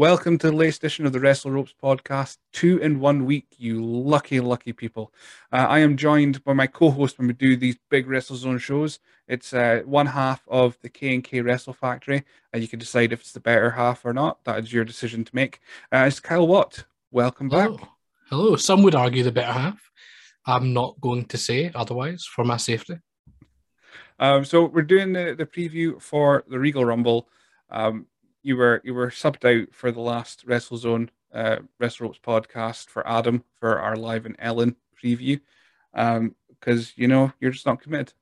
Welcome to the latest edition of the Wrestle Ropes podcast. Two in one week, you lucky, lucky people. Uh, I am joined by my co-host when we do these big Wrestle Zone shows. It's uh, one half of the K and K Wrestle Factory, and you can decide if it's the better half or not. That is your decision to make. Uh, it's Kyle Watt. Welcome back. Hello. Hello. Some would argue the better half. I'm not going to say otherwise for my safety. Um, so we're doing the, the preview for the Regal Rumble. Um, you were you were subbed out for the last WrestleZone uh, Wrestle Ropes podcast for Adam for our live and Ellon preview because um, you know you're just not committed.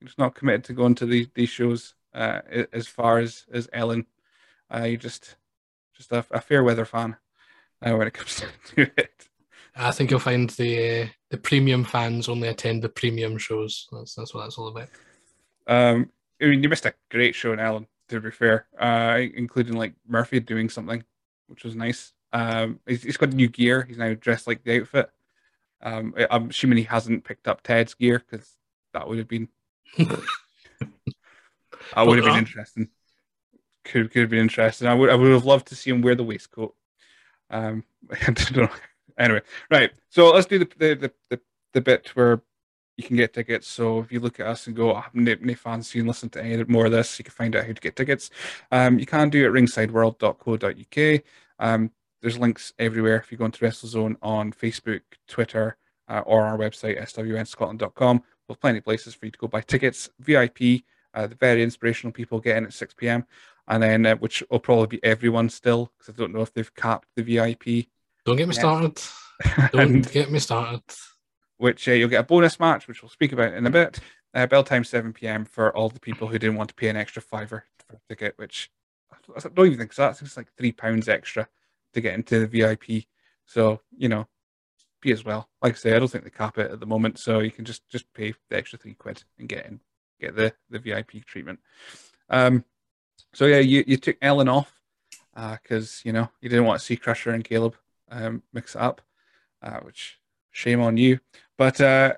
You're just not committed to going to these these shows uh, as far as as Ellon. Uh, you're just just a, a fair weather fan uh, when it comes to it. I think you'll find the uh, the premium fans only attend the premium shows. That's that's what that's all about. Um, I mean, you missed a great show in Ellon to be fair, uh, including like Murphy doing something, which was nice. Um, he's, he's got new gear. He's now dressed like the outfit. Um, I'm assuming he hasn't picked up Ted's gear because that would have been that would have been interesting. Could could have been interesting. I would I would have loved to see him wear the waistcoat. Um, I don't know. Anyway, right. So let's do the the the, the, the bit where you can get tickets. So if you look at us and go, I have no fancy and listen to any more of this, you can find out how to get tickets. Um, you can do it at ringsideworld.co.uk. Um, there's links everywhere if you go into WrestleZone on Facebook, Twitter, uh, or our website, swnscotland.com. There's plenty of places for you to go buy tickets. VIP, uh, the very inspirational people get in at 6 p.m. And then, uh, which will probably be everyone still, because I don't know if they've capped the VIP. Don't get me started. Don't and, get me started which uh, you'll get a bonus match, which we'll speak about in a bit. Uh, bell time 7 p.m. for all the people who didn't want to pay an extra fiver for a ticket, which I don't even think so. That's just like three pounds extra to get into the VIP. So you know, be as well. Like I say, I don't think they cap it at the moment, so you can just just pay the extra three quid and get in, get the the VIP treatment. Um, so yeah, you you took Ellon off because uh, you know you didn't want to see Crusher and Caleb um, mix up, uh, which shame on you. But uh,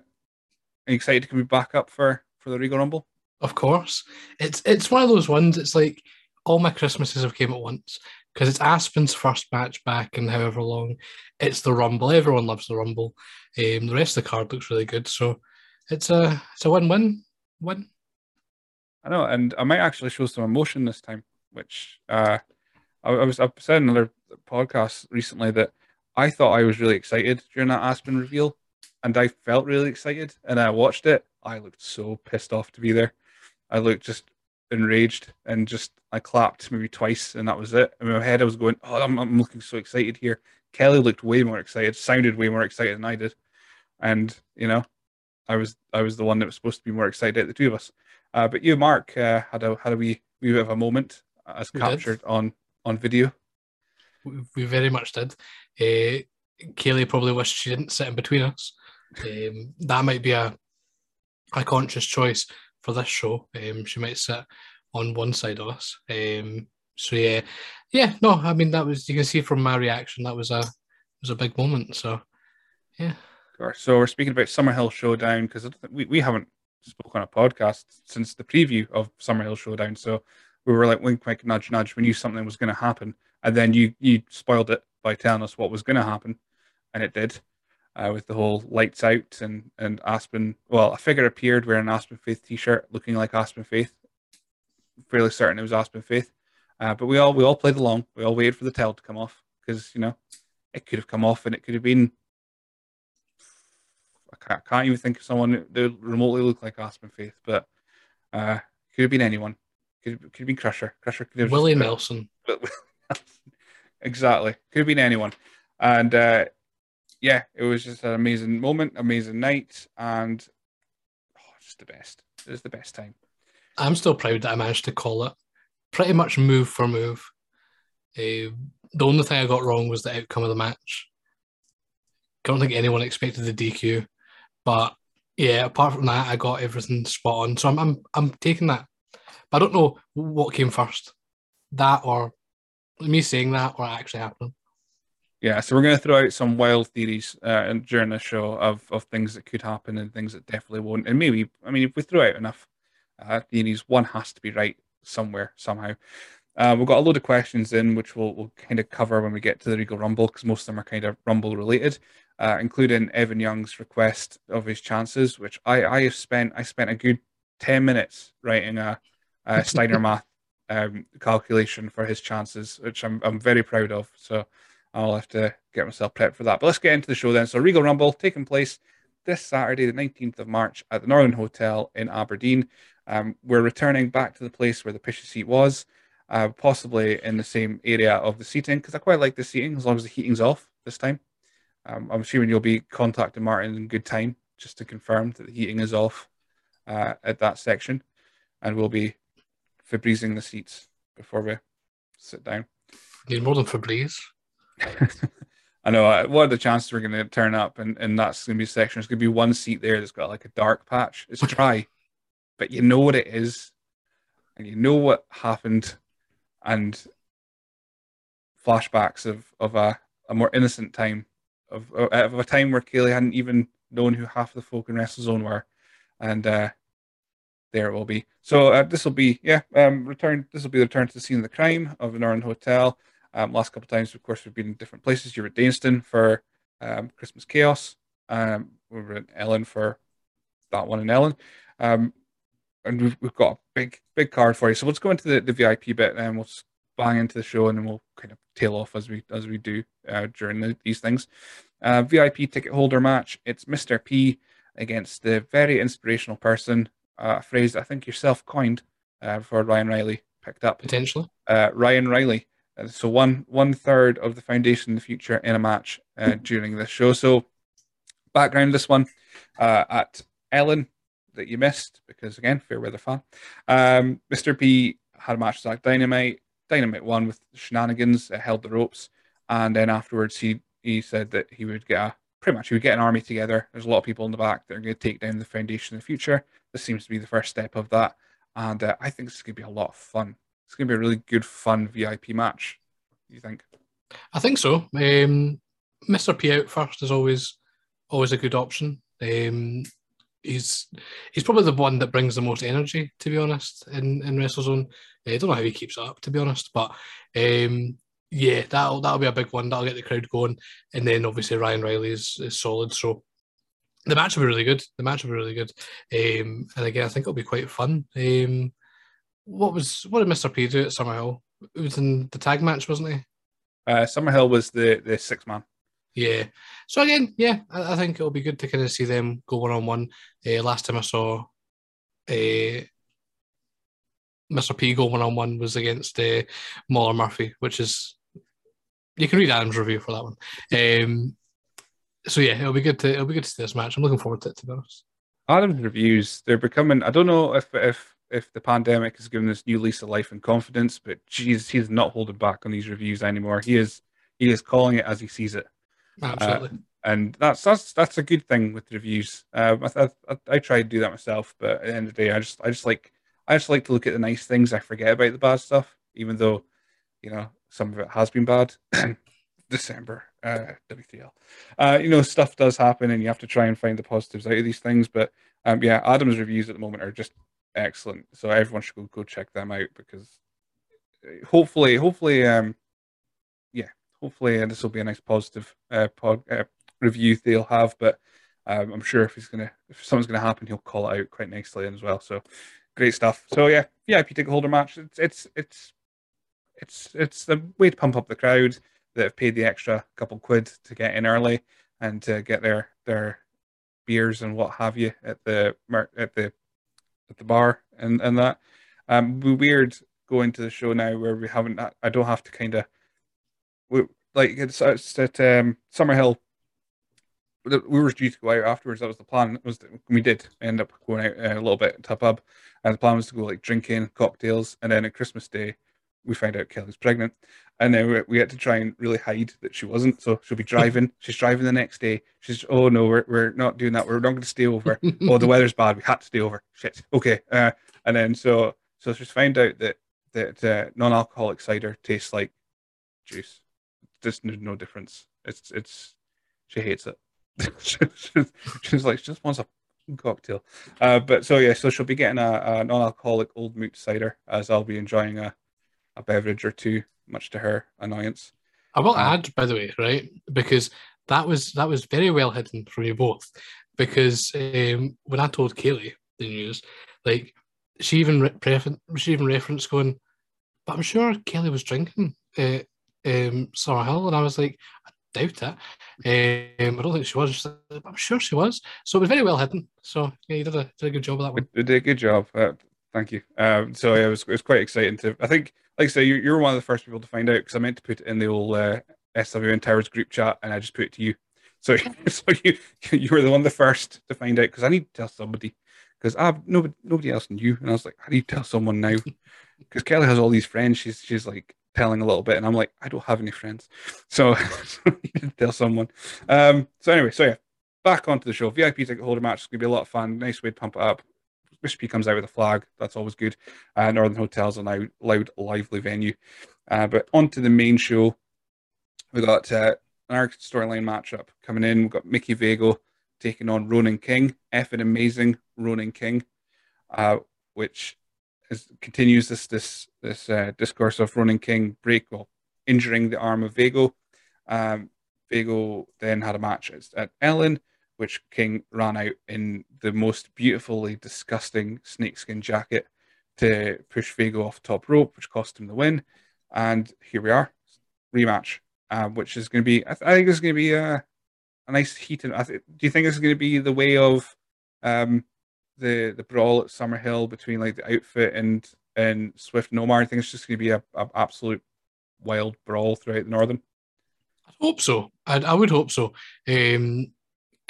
excited to be back up for for the Regal Rumble? Of course, it's it's one of those ones. It's like all my Christmases have came at once because it's Aspen's first match back in however long. It's the Rumble. Everyone loves the Rumble. Um, the rest of the card looks really good, so it's a it's a win win win. I know, and I might actually show some emotion this time, which uh, I, I was I said in another podcast recently that I thought I was really excited during that Aspen reveal, and I felt really excited. And I watched it. I looked so pissed off to be there. I looked just enraged and just I clapped maybe twice, and that was it. In my head, I was going, "Oh, I'm, I'm looking so excited here." Kelly looked way more excited, sounded way more excited than I did, and you know, I was I was the one that was supposed to be more excited the two of us. Uh, but you, Mark, uh, had a had a wee wee bit of a moment as we captured did. on on video. We very much did. Uh, Kaylee probably wished she didn't sit in between us. Um, that might be a a conscious choice for this show. Um, she might sit on one side of us. Um, so yeah, yeah. No, I mean that was you can see from my reaction that was a was a big moment. So yeah. So we're speaking about Summerhill Showdown because we, we haven't spoken on a podcast since the preview of Summerhill Showdown. So we were like wink, wink, nudge, nudge. We knew something was going to happen, and then you you spoiled it by telling us what was going to happen, and it did uh, with the whole lights out and and Aspen. Well, a figure appeared wearing an Aspen Faith T-shirt, looking like Aspen Faith. Fairly certain it was Aspen Faith, uh, but we all we all played along. We all waited for the tail to come off because you know it could have come off and it could have been. I can't, can't even think of someone that remotely looked like Aspen Faith, but uh, could have been anyone. Could could have been Crusher. Crusher could have Willie Nelson. exactly, could have been anyone, and uh, yeah, it was just an amazing moment, amazing night, and oh, just the best. It was the best time. I'm still proud that I managed to call it pretty much move for move. Uh, the only thing I got wrong was the outcome of the match. I don't think anyone expected the DQ, but yeah, apart from that, I got everything spot on. So I'm I'm, I'm taking that. But I don't know what came first, that or me saying that or actually happening. Yeah, so we're going to throw out some wild theories uh, during the show of, of things that could happen and things that definitely won't. And maybe, I mean, if we throw out enough uh, theories, one has to be right somewhere, somehow. Uh, we've got a load of questions in, which we'll, we'll kind of cover when we get to the Regal Rumble, because most of them are kind of Rumble related, uh, including Evan Young's request of his chances, which I, I have spent I spent a good ten minutes writing a, a Steiner math um, calculation for his chances, which I'm I'm very proud of. So I'll have to get myself prepped for that. But let's get into the show then. So Regal Rumble taking place this Saturday, the 19th of March, at the Northern Hotel in Aberdeen. Um, we're returning back to the place where the Pishy seat was uh, possibly in the same area of the seating because I quite like the seating as long as the heating's off this time. Um, I'm assuming you'll be contacting Martin in good time just to confirm that the heating is off uh, at that section, and we'll be Febrezing the seats before we sit down. Need more than Febreze. I know. Uh, what are the chances we're going to turn up and, and that's going to be a section? There's going to be one seat there that's got like a dark patch. It's dry, but you know what it is, and you know what happened and flashbacks of of a, a more innocent time of of a time where Kaylee hadn't even known who half the folk in WrestleZone were, and uh, there it will be. So uh, this will be yeah, um, return. This will be the return to the scene of the crime of the Northern Hotel. Um, last couple of times, of course, we've been in different places. You were at Danston for um, Christmas Chaos. Um, we were at Ellon for that one in Ellon. Um, and we've, we've got a big big card for you. So let's go into the, the VIP bit and we'll bang into the show and then we'll kind of tail off as we as we do uh, during the, these things. Uh, VIP ticket holder match. It's Mr. P against the very inspirational person. Uh, a phrase I think yourself coined uh, for Ryan Riley picked up potentially. Uh, Ryan Riley. Uh, so one one third of the foundation in the future in a match during this show. So background this one at Ellon that you missed because again, fair weather fan. Um, Mr. P had a match with Zach Dynamite. Dynamite won with shenanigans, uh, held the ropes, and then afterwards he he said that he would get a pretty much would get an army together. There's a lot of people in the back that are going to take down the foundation in the future. This seems to be the first step of that, and uh, I think this is going to be a lot of fun. It's going to be a really good, fun VIP match. Do you think? I think so. Um, Mr. P out first is always always a good option. Um, he's he's probably the one that brings the most energy, to be honest, in in WrestleZone. I don't know how he keeps it up, to be honest, but um, yeah, that'll that'll be a big one. That'll get the crowd going, and then obviously Ryan Riley is, is solid. So the match will be really good. The match will be really good, um, and again, I think it'll be quite fun. Um, what was what did Mr. P do at Summerhill? It was in the tag match, wasn't he? Uh, Summerhill was the the six man. Yeah. So again, yeah, I, I, think it'll be good to kind of see them go one on one. Last time I saw uh, Mr. P go one on one was against uh, Mauler Murphy, which is you can read Adam's review for that one. Um, so yeah, it'll be good to it'll be good to see this match. I'm looking forward to it to be honest. Adam's reviews they're becoming. I don't know if if if the pandemic has given this new lease of life and confidence, but geez, he's not holding back on these reviews anymore. He is he is calling it as he sees it. Absolutely. Uh, and that's that's that's a good thing with reviews. Uh, I, I, I try to do that myself, but at the end of the day, I just I just like I just like to look at the nice things. I forget about the bad stuff, even though you know some of it has been bad. December, uh, WTL. Uh, you know, stuff does happen, and you have to try and find the positives out of these things. But um, yeah, Adam's reviews at the moment are just excellent. So everyone should go go check them out because uh, hopefully, hopefully, um, yeah, hopefully uh, this will be a nice positive uh, pod, uh, review they'll have. But um, I'm sure if he's gonna, if something's gonna happen, he'll call it out quite nicely as well. So great stuff. So yeah, VIP ticket holder match. It's it's it's it's it's a way to pump up the crowd that have paid the extra couple quid to get in early and to get their their beers and what have you at the at the at the bar and and that. Um, we weird going to the show now where we haven't. I don't have to kind of like it's, it's at um, Summerhill. We were due to go out afterwards. That was the plan. Was we did end up going out uh, a little bit to pub, and the plan was to go like drinking cocktails, and then at Christmas Day, we find out Kelly's pregnant, and then we, we had to try and really hide that she wasn't. So she'll be driving. She's driving the next day. She's oh no, we're we're not doing that. We're not going to stay over. oh, the weather's bad. We had to stay over. Shit. Okay. Uh, and then so so she's found out that that uh, non-alcoholic cider tastes like juice just no difference. It's it's she hates it. she's, like she just wants a cocktail. Uh, but so yeah, so she'll be getting a, a non-alcoholic Old Mout cider as I'll be enjoying a a beverage or two, much to her annoyance. I will uh, add, by the way, right, because that was that was very well hidden from you both. Because um, when I told Kaylee the news, like she even re- she even referenced going, but I'm sure Kelly was drinking uh, um, Summerhill, and I was like, I doubt it. Um, I don't think she was. I'm sure she was. So it was very well hidden. So yeah, you did a, did a good job of that one. We did a good job. Uh, thank you. Um, so yeah, it was, it was quite exciting to. I think, like I say, you, you were one of the first people to find out because I meant to put it in the old uh, SWN Towers group chat, and I just put it to you. So, so you you were the one the first to find out because I need to tell somebody because I've nobody nobody else knew, and I was like, I need to tell someone now? Because Kelly has all these friends. She's she's like telling a little bit, and I'm like, I don't have any friends, so, so tell someone. Um, so anyway, so yeah, back onto the show. VIP ticket holder match is gonna be a lot of fun. Nice way to pump it up. Recipe comes out with a flag. That's always good. Uh, Northern Hotels are now loud, lively venue. Uh, but onto the main show. We got uh, our storyline matchup coming in. We've got Mickey Vago taking on Ronan King. F Effing amazing Ronan King, uh, which is, continues this this this uh, discourse of Ronan King break well, injuring the arm of Vago. Um, Vago then had a match at Ellon, which King ran out in the most beautifully disgusting snakeskin jacket to push Vago off top rope, which cost him the win. And here we are, rematch, uh, which is going to be. I, th- I think it's going to be a, a nice heat. Th- do you think it's going to be the way of um, the the brawl at Summerhill between like the outfit and and Swift Nomar. I think it's just going to be a, a, absolute wild brawl throughout the Northern. I hope so. I, I would hope so.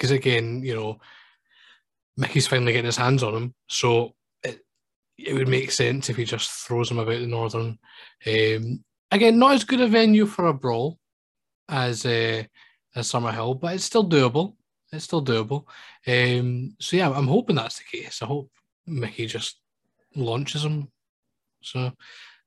Because again, you know, Mickey's finally getting his hands on him, so it, it would make sense if he just throws him about the Northern. Um, again, not as good a venue for a brawl as uh, as Summerhill, but it's still doable it's still doable. Um, so yeah, I'm hoping that's the case. I hope Mickey just launches him. So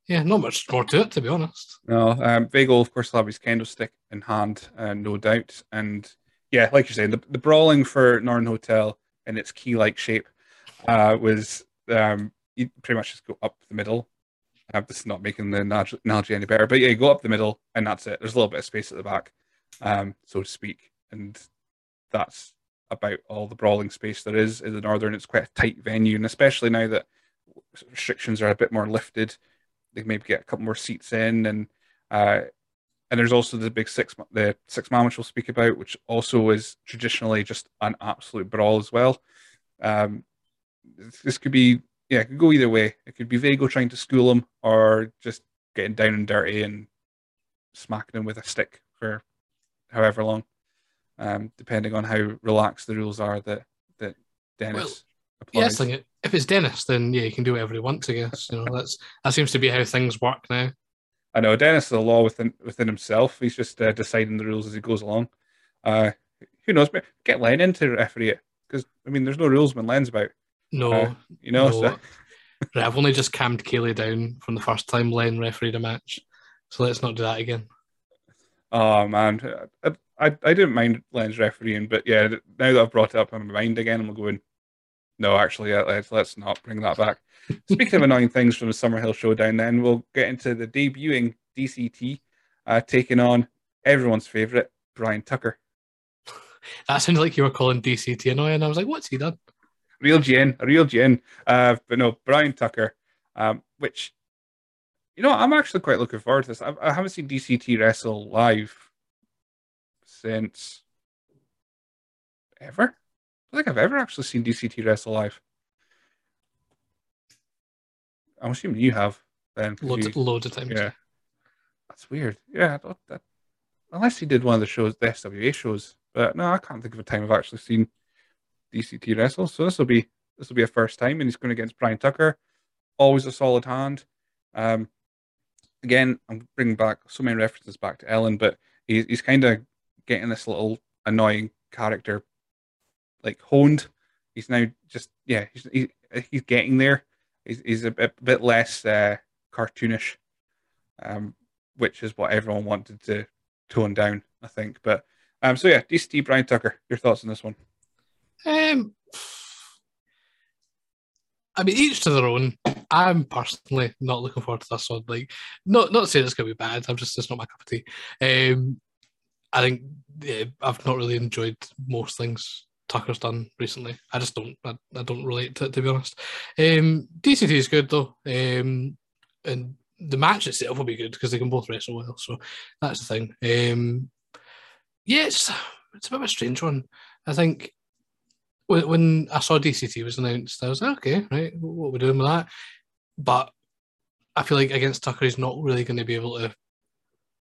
yeah, not much more to it, to be honest. No, um, of course, will have his candlestick in hand, uh, no doubt. And yeah, like you're saying, the, the brawling for Northern Hotel in its key like shape uh, was um, you pretty much just go up the middle. Uh, this is not making the analogy any better, but yeah, you go up the middle and that's it. There's a little bit of space at the back, um, so to speak. And that's about all the brawling space there is in the northern. It's quite a tight venue, and especially now that restrictions are a bit more lifted, they maybe get a couple more seats in, and uh, and there's also the big six, the six man which we'll speak about, which also is traditionally just an absolute brawl as well. Um, this could be, yeah, it could go either way. It could be Vago trying to school him, or just getting down and dirty and smacking him with a stick for however long um, depending on how relaxed the rules are that that Dennis well, applies. Yes, if it's Dennis, then yeah, he can do whatever he wants. I guess you know that's that seems to be how things work now. I know Dennis is a law within within himself. He's just uh, deciding the rules as he goes along. Uh, who knows? But Get Len in to referee it because I mean, there's no rules when Len's about. No, uh, you know. No. So. right, I've only just calmed Kaylee down from the first time Len refereed a match, so let's not do that again. Oh man, I, I didn't mind Len's refereeing, but yeah, now that I've brought it up in my mind again, I'm going, no, actually, let's let's not bring that back. Speaking of annoying things from the Summerhill Showdown, then we'll get into the debuting DCT, uh, taking on everyone's favorite Brian Tucker. That sounded like you were calling DCT annoying. I was like, what's he done? Real Jen, a real Jen. Uh, but no, Brian Tucker, um, which you know, I'm actually quite looking forward to this. I, I haven't seen DCT wrestle live since ever. I don't think I've ever actually seen DCT wrestle live. I'm assuming you have then. Loads, you, loads of times. Yeah. That's weird. Yeah, that, unless he did one of the shows, the SWA shows. But no, I can't think of a time I've actually seen DCT wrestle. So this will be this will be a first time, and he's going against Brian Tucker. Always a solid hand. Um, again, I'm bringing back so many references back to Ellen, but he's he's kind of getting this little annoying character like honed. He's now just yeah, he's he's, he's getting there. He's, he's a bit, bit less uh, cartoonish, um, which is what everyone wanted to tone down, I think. But um, so yeah, DCT Brian Tucker, your thoughts on this one? Um, I mean, each to their own. I'm personally not looking forward to this one. Like, not not saying it's to be bad. I'm just it's not my cup of tea. Um, I think yeah, I've not really enjoyed most things Tucker's done recently. I just don't. I, I don't relate to it to be honest. Um, DCT is good though, um, and the match itself will be good because they can both wrestle well. So that's the thing. Um, yeah, it's, it's a bit of a strange one. I think when, when I saw DCT was announced, I was like, okay, right, what are we doing with that? But I feel like against Tucker, he's not really going to be able to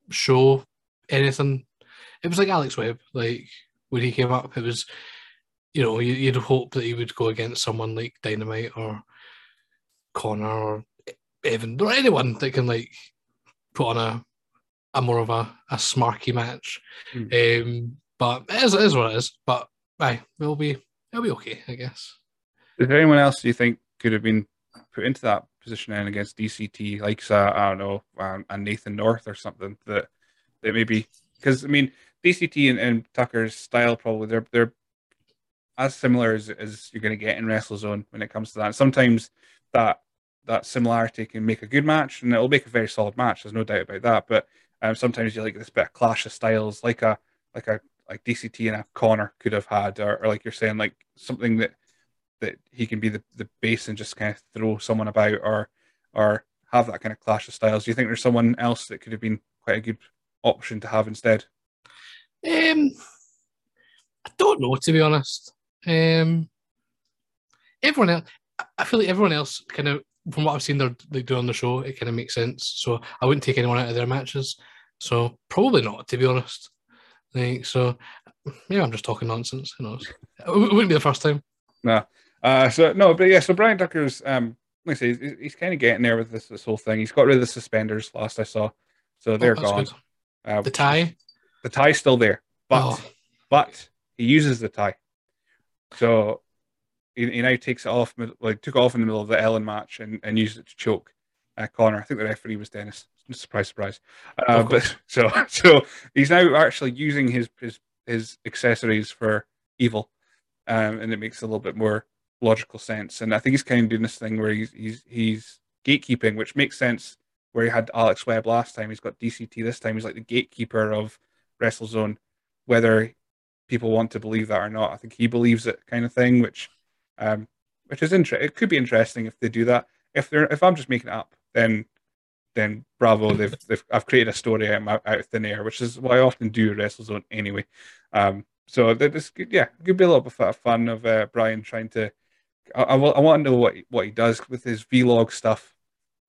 show anything. It was like Alex Webb, like when he came up, it was, you know, you'd hope that he would go against someone like Dynamite or Connor or Evan or anyone that can like put on a a more of a, a smarky match. Mm. Um, but it is, it is what it is. But aye, we'll be it'll be okay, I guess. Is there anyone else you think could have been put into that position then against DCT, like uh, I don't know, um, and Nathan North or something that that maybe because I mean DCT and, and, Tucker's style probably they're they're as similar as, as you're going to get in WrestleZone when it comes to that. Sometimes that that similarity can make a good match, and it'll make a very solid match. There's no doubt about that. But um, sometimes you like this bit of clash of styles, like a like a like DCT and a Connor could have had, or, or like you're saying, like something that that he can be the, the base and just kind of throw someone about, or or have that kind of clash of styles. Do you think there's someone else that could have been quite a good option to have instead? Um, I don't know to be honest. Um, everyone else, I feel like everyone else kind of from what I've seen they're like doing on the show, it kind of makes sense. So I wouldn't take anyone out of their matches. So probably not, to be honest. Like, so yeah, I'm just talking nonsense. Who knows? It wouldn't be the first time. No. Uh, so no, but yeah, so Brian Tucker's um like I say, he's, he's kind of getting there with this this whole thing. He's got rid of the suspenders last I saw. So they're oh, gone. Uh, the tie? The tie's still there. But oh. but he uses the tie. So he, he, now takes it off, like took it off in the middle of the Ellon match and, and used it to choke uh, Connor. I think the referee was Dennis. Surprise, surprise. Uh, but so so he's now actually using his his his accessories for evil, um, and it makes a little bit more logical sense. And I think he's kind of doing this thing where he's he's he's gatekeeping, which makes sense. Where he had Alex Webb last time, he's got DCT this time. He's like the gatekeeper of WrestleZone, whether people want to believe that or not. I think he believes it, kind of thing, which um, which is interesting. It could be interesting if they do that. If they're if I'm just making it up, then then bravo, they've, they've I've created a story out, out of thin air, which is what I often do WrestleZone anyway. Um, so this yeah, it could be a little bit of fun of uh, Brian trying to. I, I, I want to know what he, what he does with his vlog stuff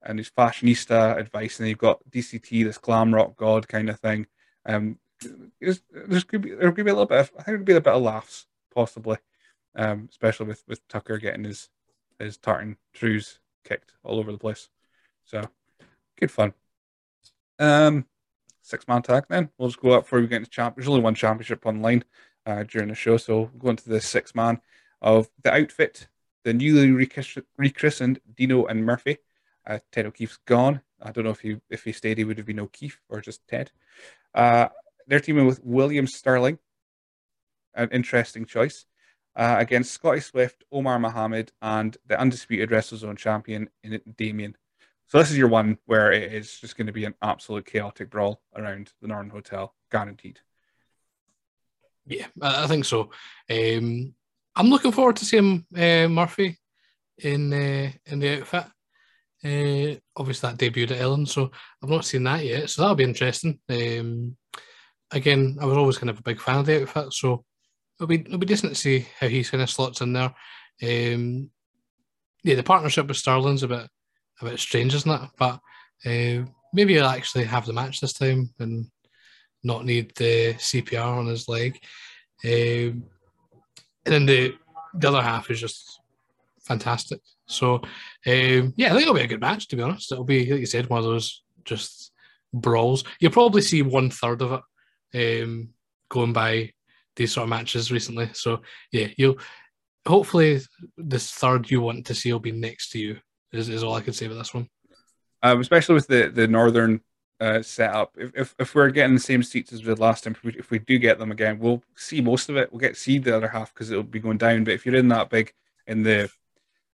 and his fashionista advice, and you've got DCT, this glam rock god kind of thing. Um, there's, could be there could be a little bit of I think there'd be a bit of laughs possibly um, especially with with Tucker getting his his tartan trews kicked all over the place. So good fun. Um, six man tag. Then we'll just go up before we get into champ. There's only one championship online uh, during the show, so we'll go into the six man of the outfit. The newly rechristened Dino and Murphy. Uh, Ted O'Keefe's gone. I don't know if he if he stayed, he would have been O'Keefe or just Ted. Uh, they're teaming with William Sterling. An interesting choice uh, against Scotty Swift, Omar Mohammed, and the undisputed WrestleZone champion in Damien. So this is your one where it is just going to be an absolute chaotic brawl around the Northern Hotel, guaranteed. Yeah, I think so. Um, I'm looking forward to seeing uh, Murphy in uh, in the outfit. Uh, obviously, that debuted at Ellon, so I've not seen that yet. So that'll be interesting. Um, again, I was always kind of a big fan of the outfit, so it'll be it'll be decent to see how he kind of slots in there. Um, yeah, the partnership with Sterling's a bit a bit strange, isn't it? But uh, maybe he'll actually have the match this time and not need the CPR on his leg. Um, and then the the other half is just fantastic. So um, yeah, I think it'll be a good match. To be honest, it'll be like you said, one of those just brawls. You'll probably see one third of it um, going by these sort of matches recently. So yeah, you'll hopefully this third you want to see will be next to you. Is, is all I can say about this one. Um, especially with the the northern uh, setup. If, if if we're getting the same seats as the last time, if we do get them again, we'll see most of it. We'll get see the other half because it'll be going down. But if you're in that big in the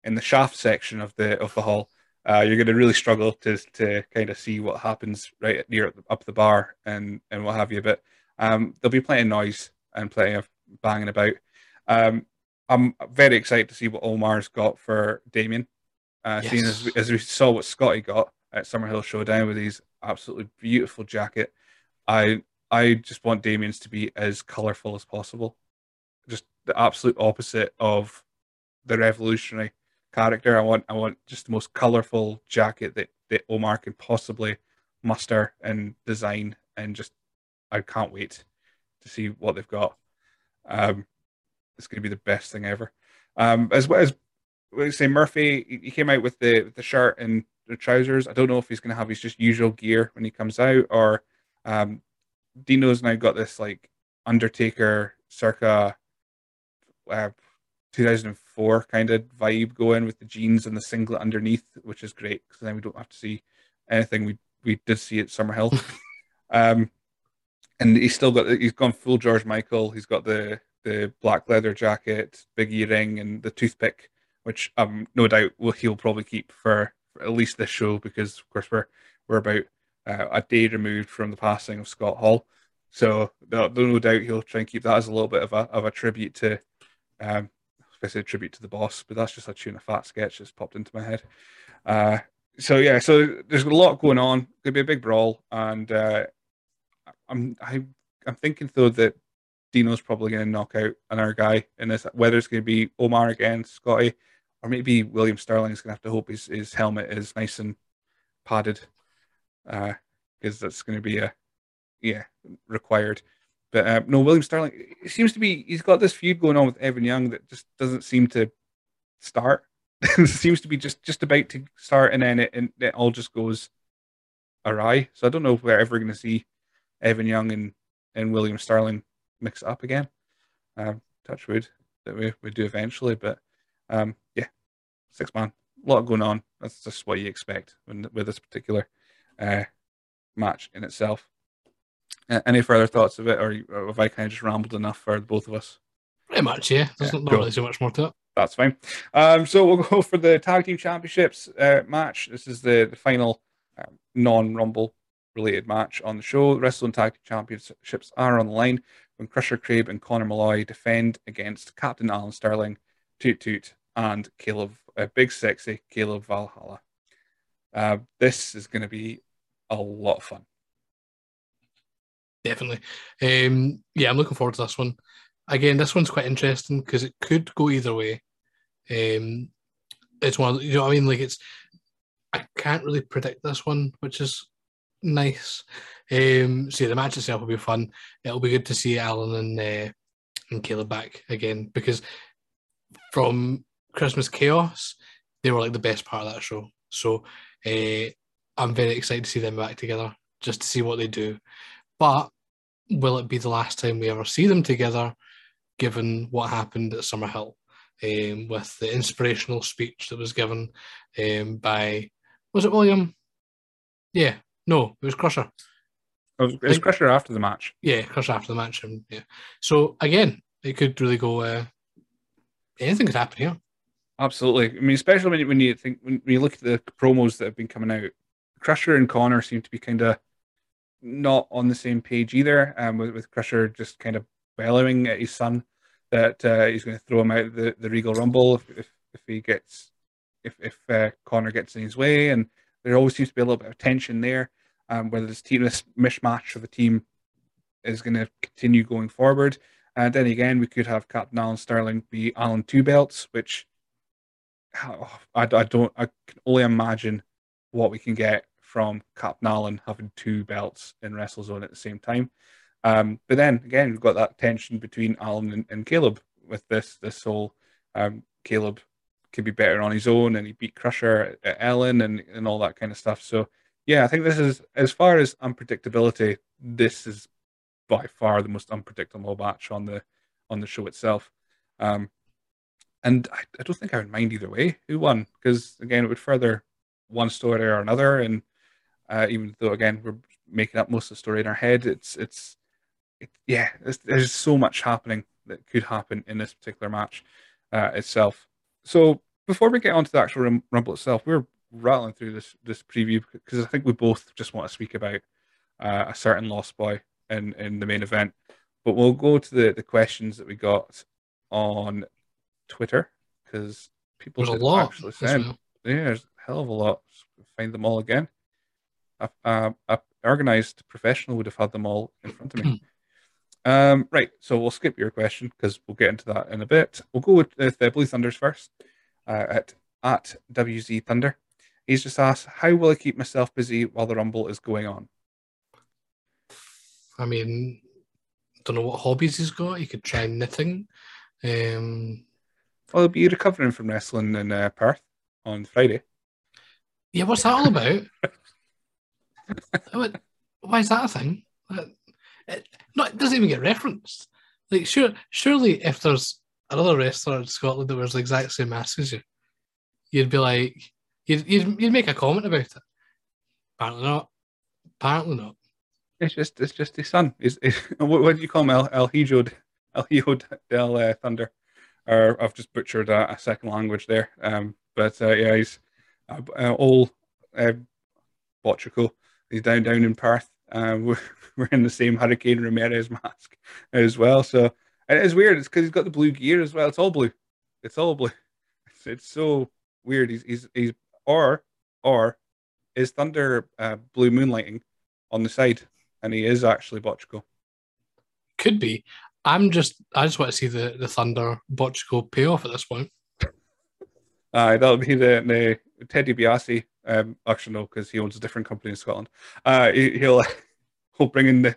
in the shaft section of the of the hall, uh, you're going to really struggle to to kind of see what happens right near up the bar and and what have you. But um, there'll be plenty of noise and plenty of banging about. Um, I'm very excited to see what Omar's got for Damien. Uh, yes. Seeing as we, as we saw what Scotty got at Summerhill Showdown with his absolutely beautiful jacket, I I just want Damien's to be as colourful as possible. Just the absolute opposite of the revolutionary character. I want I want just the most colourful jacket that, that Omar can possibly muster and design, and just I can't wait to see what they've got. Um, it's going to be the best thing ever. Um, as well as we say, Murphy he came out with the the shirt and the trousers. I don't know if he's going to have his just usual gear when he comes out, or um, Dino's now got this like Undertaker circa uh, 2004 kind of vibe going with the jeans and the singlet underneath, which is great because then we don't have to see anything we we did see at Summerhill. um, and he's still got he's gone full George Michael. He's got the the black leather jacket, big earring, and the toothpick, which um no doubt will he'll probably keep for, for at least this show because of course we're we're about uh, a day removed from the passing of Scott Hall. So no, no doubt he'll try and keep that as a little bit of a of a tribute to, um, especially a tribute to the boss. But that's just a tuna fat sketch that's popped into my head. Uh, so yeah, so there's a lot going on. Could be a big brawl, and uh, I'm I, I'm thinking though that Dino's probably going to knock out another guy in this. Whether it's going to be Omar again, Scotty, or maybe William Sterling is going to have to hope his his helmet is nice and padded because uh, that's going to be a yeah required. But uh, no, William Sterling. It seems to be he's got this feud going on with Evan Young that just doesn't seem to start. it seems to be just just about to start, and then it and it all just goes awry. So I don't know if we're ever going to see Evan Young and and William Sterling mix up again. Um, touch wood that we we do eventually, but um, yeah, six man, a lot going on. That's just what you expect when, with this particular uh, match in itself. Any further thoughts of it, or have I kind of just rambled enough for both of us? Pretty much, yeah. There's yeah, not, cool. really so much more to it. That's fine. Um, so we'll go for the tag team championships uh, match. This is the, the final um, non-rumble related match on the show. The Wrestling Tag Team Championships are on the line when Crusher Crabe and Connor Malloy defend against Captain Alan Sterling, Toot Toot, and Caleb, uh, Big Sexy Caleb Valhalla. Uh, this is going to be a lot of fun. Definitely. Um, yeah, I'm looking forward to this one. Again, this one's quite interesting because it could go either way. Um, it's one, you know, what I mean, like it's. I can't really predict this one, which is nice. Um, so the match itself will be fun. It'll be good to see Alan and uh, and Caleb back again because from Christmas Chaos, they were like the best part of that show. So uh, I'm very excited to see them back together, just to see what they do. But will it be the last time we ever see them together, given what happened at Summerhill um, with the inspirational speech that was given um, by was it William? Yeah, no, it was Crusher. It was, Crusher after the match. Yeah, Crusher after the match. And, yeah. So again, it could really go. Uh, anything could happen here. Absolutely. I mean, especially when you, when you think when you look at the promos that have been coming out, Crusher and Connor seem to be kind of not on the same page either. Um, with, with Crusher just kind of bellowing at his son that uh, he's going to throw him out the, the Regal Rumble if, if, if he gets if if uh, Connor gets in his way, and there always seems to be a little bit of tension there. Um, whether this team this mishmash of the team is going to continue going forward, and then again we could have Captain Alan Sterling be Alan Two Belts, which oh, I, I don't I can only imagine what we can get from Captain Alan having two belts in WrestleZone at the same time. Um, but then again, we've got that tension between Alan and, and Caleb with this this whole um, Caleb could be better on his own, and he beat Crusher at Ellon and and all that kind of stuff. So yeah, I think this is as far as unpredictability, this is by far the most unpredictable match on the on the show itself. Um, and I, I don't think I would mind either way who won because again it would further one story or another, and uh, even though again we're making up most of the story in our head, it's it's it, yeah, there's so much happening that could happen in this particular match uh, itself. So before we get on to the actual Rumble itself, we're rattling through this this preview because I think we both just want to speak about uh, a certain Lost Boy in in the main event. But we'll go to the the questions that we got on Twitter because people There's a lot. actually send. well. Yeah, there's a hell of a lot. Find them all again. A, a, a organized professional would have had them all in front of me. um, right, so we'll skip your question because we'll get into that in a bit. We'll go with, with the Blue Thunders first. Uh, at at WZ Thunder, he's just asked, "How will I keep myself busy while the Rumble is going on?" I mean, don't know what hobbies he's got. He could try knitting. Um, Well, he'll be recovering from wrestling in uh, Perth on Friday. yeah, what's that all about? Why is that a thing? It, no, it doesn't even get referenced. Like, sure, surely if there's another wrestler in Scotland that wears the exact same mask as you, you'd be like, you'd, you'd, you'd make a comment about it. Apparently not. Apparently not. It's just it's just his son. Is what, what do you call him? El El Hijo El del uh, Thunder, or I've just butchered a, a second language there. Um, but uh, yeah, he's uh, uh, all uh, Botrico. He's down down in Perth. Uh, we're, we're in the same Hurricane Ramirez mask as well. So and it's weird. It's because he's got the blue gear as well. It's all blue. It's all blue. It's, it's so weird. He's he's he's or or is Thunder uh, blue moonlighting on the side, and he is actually Botrico. Could be. I'm just, I just want to see the, the Thunder Botchico payoff at this point. Uh, that'll be the, the Teddy DiBiase. Um, actually, no, because he owns a different company in Scotland. Uh, he, he'll he'll bring in the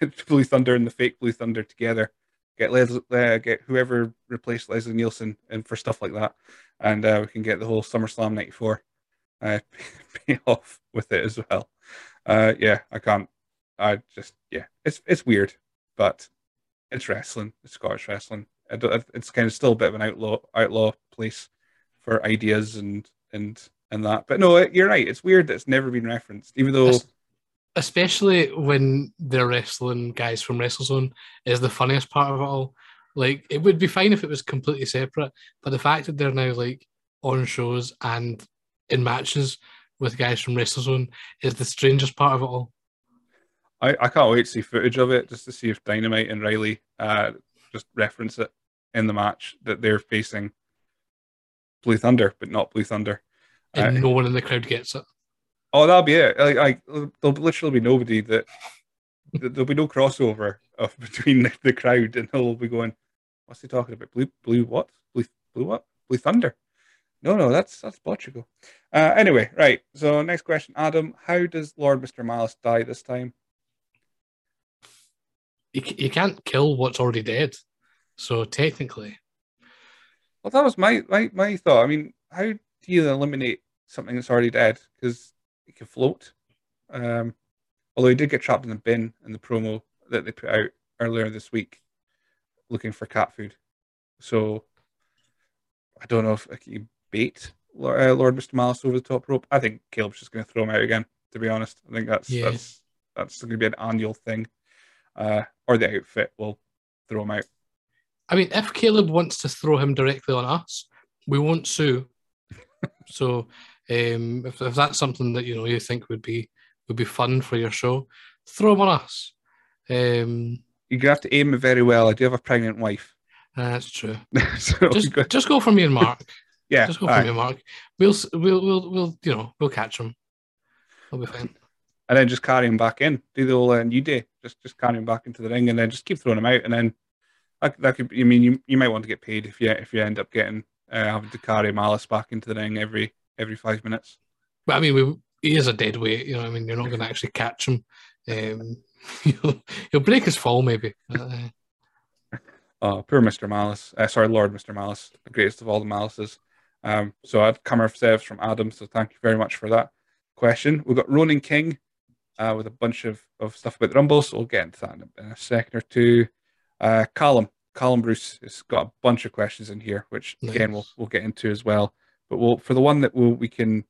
Blue Thunder and the fake Blue Thunder together. Get Les, uh, get whoever replaced Leslie Nielsen and for stuff like that, and uh, we can get the whole SummerSlam '94 uh, pay off with it as well. Uh, yeah, I can't. I just yeah, it's it's weird, but it's wrestling. It's Scottish wrestling. It's kind of still a bit of an outlaw outlaw place for ideas and and and that. But no, you're right. It's weird that it's never been referenced, even though Especially when they're wrestling guys from WrestleZone is the funniest part of it all. Like, it would be fine if it was completely separate, but the fact that they're now like on shows and in matches with guys from WrestleZone is the strangest part of it all. I, I can't wait to see footage of it just to see if Dynamite and Riley uh, just reference it in the match that they're facing Blue Thunder, but not Blue Thunder. And no one in the crowd gets it. Oh, that'll be it. Like, like there'll literally be nobody that there'll be no crossover of between the, the crowd, and they'll be going, "What's he talking about? Blue, blue what? Blue, blue what? Blue Thunder? No, no, that's that's Portugal." Uh, anyway, right. So next question, Adam. How does Lord Mister Malice die this time? You, you can't kill what's already dead. So technically, Well, that was my my my thought. I mean, how you eliminate something that's already dead? Because it can float. Um, although he did get trapped in the bin in the promo that they put out earlier this week, looking for cat food. So I don't know if like, you bait uh, Lord Mister Malice over the top rope. I think Caleb's just going to throw him out again. To be honest, I think that's Yeah. that's that's going to be an annual thing. Uh, or the outfit will throw him out. I mean, if Caleb wants to throw him directly on us, we won't sue. So, um, if, if that's something that you know you think would be would be fun for your show, throw them on us. Um, gonna have to aim it very well. I do have a pregnant wife, that's true. so Just you got- just go for me and Mark. yeah, Just go for aye. me and Mark. We'll we'll we'll we'll you know we'll catch him. We'll be fine. and then just carry him back in. Do the whole uh, new day. Just just carry him back into the ring, and then just keep throwing him out. And then that, that could. I mean, you you might want to get paid if you if you end up getting uh, having to carry Malice back into the ring every every five minutes. But I mean, we, he is a dead weight. You know, I mean, you're not going to actually catch him. Um, he'll, he'll break his fall maybe. Uh, Oh, poor Mister Malice. Uh, sorry, Lord Mister Malice, the greatest of all the Malices. Um, so I'd come ourselves from Adam. So thank you very much for that question. We've got Ronan King uh, with a bunch of, of stuff about the Rumble. So we'll get into that in a, in a second or two. Uh, Callum, Callum Bruce has got a bunch of questions in here, which again we'll we'll get into as well. But we'll for the one that we'll, we can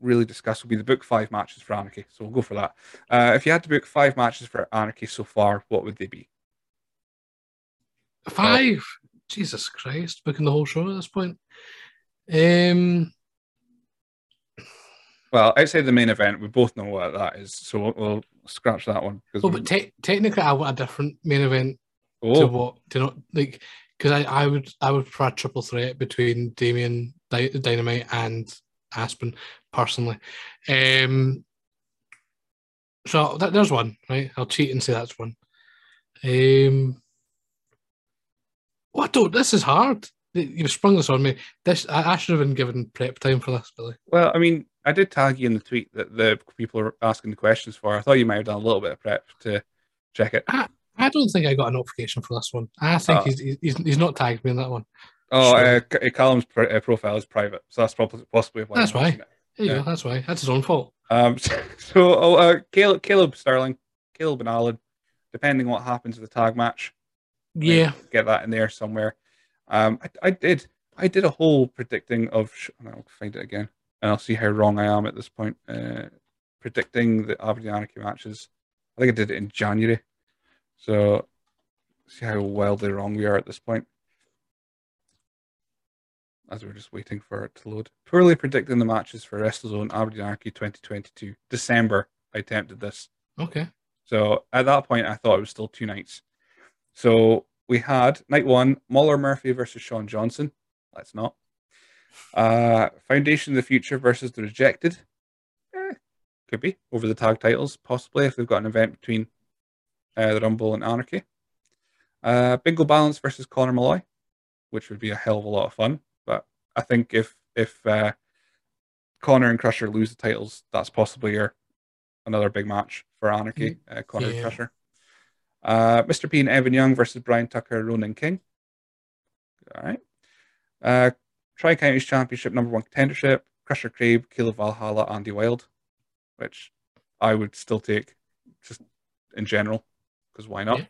really discuss will be the book five matches for Anarchy. So we'll go for that. Uh, if you had to book five matches for Anarchy so far, what would they be? Five. Jesus Christ, booking the whole show at this point. Um, Well, outside the main event, we both know what that is, so we'll, we'll scratch that one. well, we- but te- technically, I want a different main event to oh, what to not like because I, I would I would prefer a triple threat between Damien Dy- Dynamite and Aspen personally. Um, so that, there's one, right? I'll cheat and say that's one. Um, what don't this is hard. You've sprung this on me. This I, I should have been given prep time for this, Billy. well, I mean, I did tag you in the tweet that the people are asking the questions for. I thought you might have done a little bit of prep to check it. I don't think I got a notification for this one. I think Oh. he's, he's he's not tagged me in that one. Oh, Sure. uh, Callum's pr- uh, profile is private, so that's probably possibly why. That's why. seeing. There you Yeah. go. That's why. That's his own fault. Um, so, oh, uh, Caleb, Caleb Sterling, Caleb and Allen, depending on what happens with the tag match, Yeah. get that in there somewhere. Um, I, I did, I did a whole predicting of. sh- I'll find it again, and I'll see how wrong I am at this point. Uh, predicting the Aberdeen Anarchy matches. I think I did it in January, so see how wildly wrong we are at this point. As we're just waiting for it to load. Poorly predicting the matches for WrestleZone Aberdeen Anarchy 2022. December, I attempted this. Okay. So at that point, I thought it was still two nights. So we had night one, Muller Murphy versus Sean Johnson. Let's not. Uh, Foundation of the Future versus the Rejected. Eh, could be over the tag titles, possibly if they've got an event between uh, the Rumble and Anarchy. Uh, Bingo Balance versus Connor Malloy, which would be a hell of a lot of fun. But I think if if uh, Connor and Crusher lose the titles, that's possibly your another big match for Anarchy. Uh, Connor and Crusher. Uh, Mr. P and Evan Young versus Brian Tucker, Ronan King. All right. Uh, Tri Counties Championship number one contendership, Crusher Craig, Caleb Valhalla, Andy Wild, which I would still take just in general, because why not? Yeah.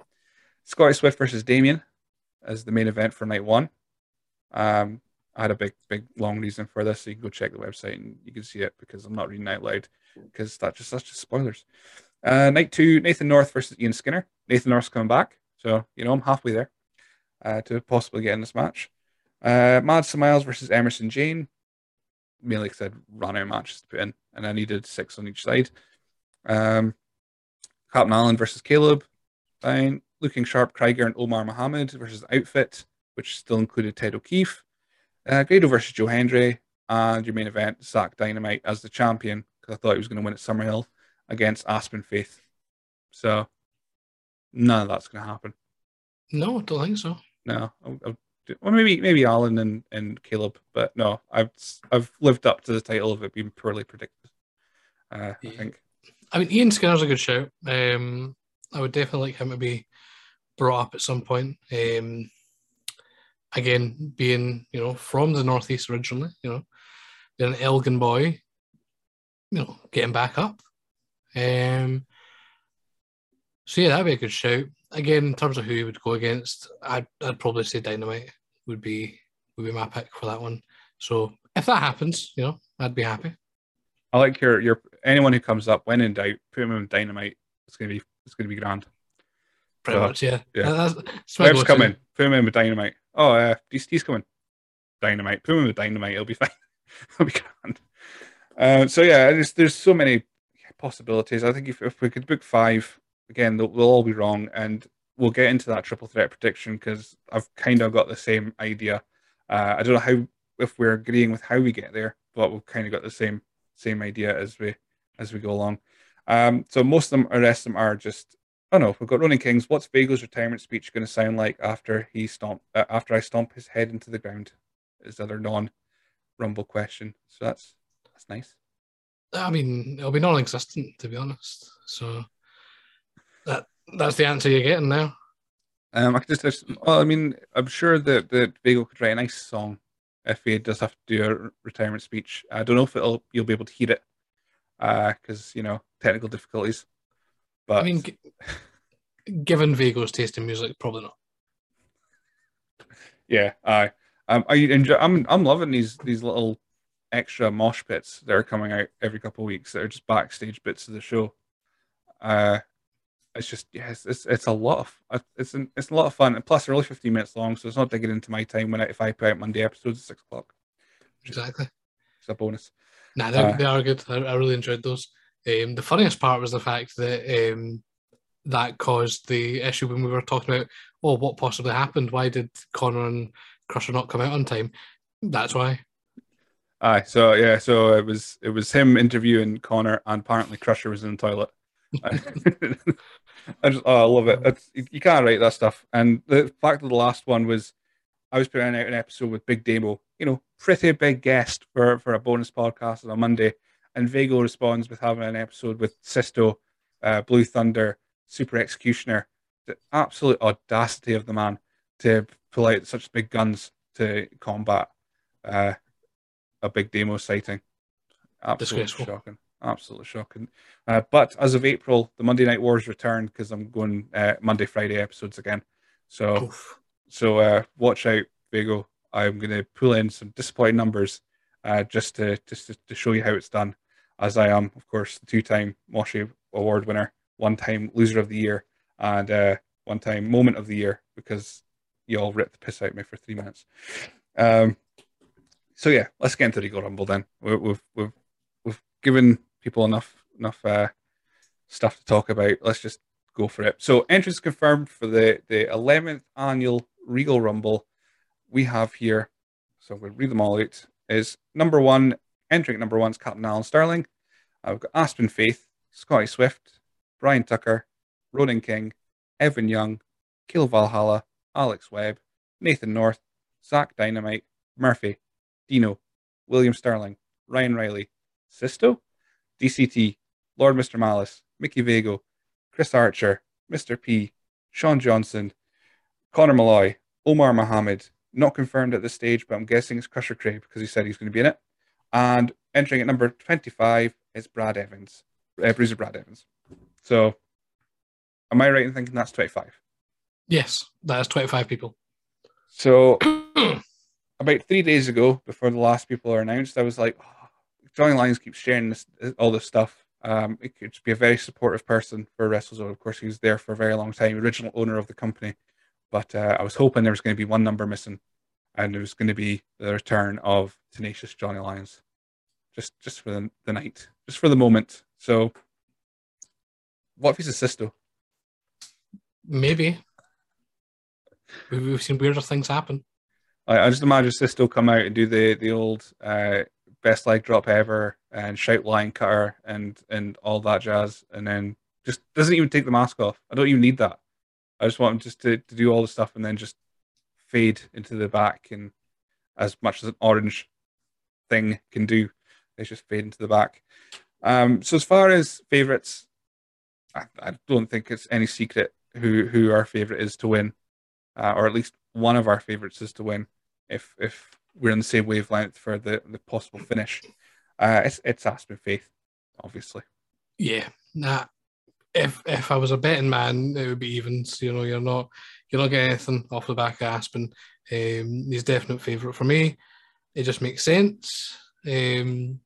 Scotty Swift versus Damien as the main event for night one. Um, I had a big, big, long reason for this, so you can go check the website and you can see it because I'm not reading out loud because that just that's just spoilers. Uh, night two, Nathan North versus Ian Skinner. Nathan North's coming back, so you know I'm halfway there uh, to possibly get in this match. Uh, Mad Smiles versus Emerson Jane. Mainly because I'd run out of matches to put in, and I needed six on each side. Um, Captain Allen versus Caleb. Fine. Looking Sharp, Krieger, and Omar Mohammed versus Outfit, which still included Ted O'Keefe. Uh, Grado versus Joe Hendry, and your main event, Zach Dynamite as the champion, because I thought he was going to win at Summerhill against Aspen Faith. So none of that's going to happen. No, I don't think so. No, I'll, I'll do, well maybe maybe Alan and, and Caleb, but no, I've I've lived up to the title of it being poorly predicted. Uh, I think. I mean, Ian Skinner's a good shout. Um, I would definitely like him to be brought up at some point. Um, again, being you know from the northeast originally, you know, being an Elgin boy, you know, getting back up. Um, so yeah, that'd be a good shout. Again, in terms of who he would go against, I'd I'd probably say Dynamite would be would be my pick for that one. So if that happens, you know, I'd be happy. I like your your anyone who comes up when in doubt, put him in dynamite. It's gonna be it's gonna be grand. Pretty Uh, much, yeah. yeah. That's, that's go-to. coming. Put him in with dynamite. Oh, uh, DCT's coming. Dynamite. Put him in with dynamite. It'll be fine. It'll be grand. Uh, so yeah, there's there's so many possibilities. I think if, if we could book five again, they'll, they'll all be wrong, and we'll get into that triple threat prediction because I've kind of got the same idea. Uh, I don't know how if we're agreeing with how we get there, but we've kind of got the same same idea as we as we go along. Um, so most of them, the rest of them, are just I don't no, we've got Ronan Kings. What's Vago's retirement speech going to sound like after he stomp uh, after I stomp his head into the ground? Is the other non-rumble question. So that's that's nice. I mean, it'll be non-existent to be honest. So that that's the answer you're getting now. Um, I could just, well, I mean, I'm sure that that Vago could write a nice song if he does have to do a retirement speech. I don't know if it'll you'll be able to hear it, because you know technical difficulties. But I mean, g- given Vago's taste in music, probably not. Yeah, I um, I enjoy. I'm I'm loving these these little extra mosh pits that are coming out every couple of weeks. That are just backstage bits of the show. Uh, it's just yes, it's it's a lot of uh, it's an, it's a lot of fun. And plus, they're only 15 minutes long, so it's not digging into my time when I, if I put out Monday episodes at six o'clock. exactly. It's a bonus. Nah, uh, they are good. I, I, really enjoyed those. Um, the funniest part was the fact that um, that caused the issue when we were talking about, oh, what possibly happened? Why did Connor and Crusher not come out on time? That's why. Aye, so yeah, so it was it was him interviewing Connor, and apparently Crusher was in the toilet. I just oh, I love it. It's, you can't write that stuff. And the fact of the last one was, I was putting out an episode with Big Damo, you know, pretty big guest for for a bonus podcast on a Monday, and Vago responds with having an episode with Sisto, uh, Blue Thunder, Super Executioner. The absolute audacity of the man to pull out such big guns to combat uh, a Big Damo sighting. Absolutely shocking. Absolutely shocking. Uh, but as of April, the Monday Night Wars return because I'm going uh, Monday, Friday episodes again. So, Oof. so uh, watch out, Vago. I'm going to pull in some disappointing numbers uh, just to just to, to, show you how it's done. As I am, of course, two-time Moshi Award winner, one-time Loser of the Year, and uh, one-time Moment of the Year because you all ripped the piss out of me for three minutes. Um, so yeah, let's get into the Regal Rumble then. We, we've we've we've given people enough enough uh, stuff to talk about. Let's just go for it. So entrance confirmed for the the eleventh annual Regal Rumble. We have here, so we'll read them all out. Is number one entering number one is Captain Alan Sterling. Uh, we've got Aspen Faith, Scotty Swift, Brian Tucker, Ronan King, Evan Young, Kill Valhalla, Alex Webb, Nathan North, Zach Dynamite, Murphy, Dino, William Sterling, Ryan Riley, Sisto, DCT, Lord Mr. Malice, Mickey Vago, Chris Archer, Mr. P, Sean Johnson, Connor Malloy, Omar Mohammed, not confirmed at this stage, but I'm guessing it's Crusher Craig because he said he's going to be in it. And entering at number 25 is Brad Evans, uh, Bruiser Brad Evans. So, am I right in thinking that's 25? Yes, that is 25 people. So, about three days ago, before the last people are announced, I was like, oh, Johnny Lyons keeps sharing this, all this stuff. Um, it could be a very supportive person for WrestleZone. Of course, he was there for a very long time, original owner of the company. But uh, I was hoping there was going to be one number missing, and it was going to be the return of tenacious Johnny Lyons, just just for the, the night, just for the moment. So, what if he's a Sisto? Maybe. We've seen weirder things happen. I, I just imagine Sisto come out and do the the old uh, best leg drop ever and shout lion cutter and and all that jazz, and then just doesn't even take the mask off. I don't even need that. I just want him just to, to do all the stuff and then just fade into the back and as much as an orange thing can do, they just fade into the back. Um, so as far as favorites, I, I, don't think it's any secret who who our favorite is to win, uh, or at least one of our favorites is to win. If if we're in the same wavelength for the the possible finish, uh, it's it's Aspen Faith, obviously. Yeah, nah. If if I was a betting man, it would be evens. You know, you're not you're not getting anything off the back of Aspen. Um, he's definite favourite for me. It just makes sense. Um,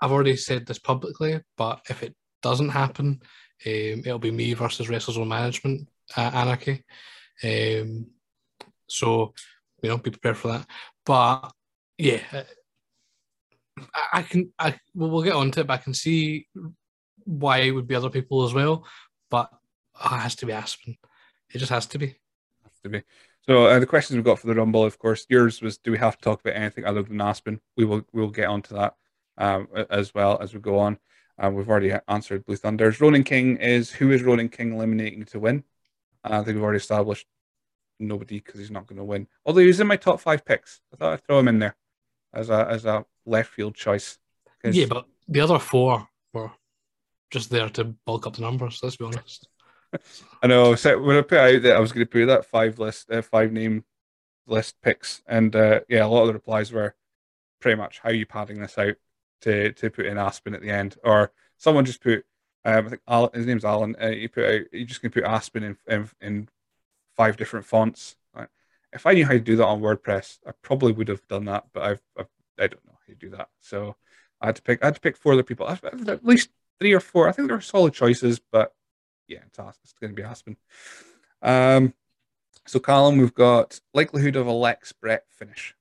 I've already said this publicly, but if it doesn't happen, um, it'll be me versus WrestleZone Management uh, Anarchy. Um, so, you know, be prepared for that. But yeah, I, I can. I well, we'll get on to it. But I can see why it would be other people as well. But oh, it has to be Aspen. It just has to be. Has to be. So uh, the questions we've got for the Rumble, of course, yours was: Do we have to talk about anything other than Aspen? We will. We'll get onto that um, as well as we go on. Uh, we've already answered Blue Thunders. Ronan King is who is Ronan King eliminating to win? Uh, I think we've already established nobody because he's not going to win. Although he's in my top five picks, I thought I'd throw him in there as a as a left field choice. Yeah, but the other four just there to bulk up the numbers. Let's be honest. I know. So when I put out that I was going to put that five list, uh, five name list picks, and uh, yeah, a lot of the replies were pretty much how are you padding this out to to put in Aspen at the end, or someone just put. Um, I think Alan, his name's Alan. Uh, you put out. you're just going to put Aspen in, in in five different fonts. If I knew how to do that on WordPress, I probably would have done that, but I've, I've I do not know how to do that. So I had to pick. I had to pick four other people. At least three or four. I think they're solid choices, but yeah, it's, it's going to be Aspen. Um, so Callum, we've got likelihood of a Lex Bret finish.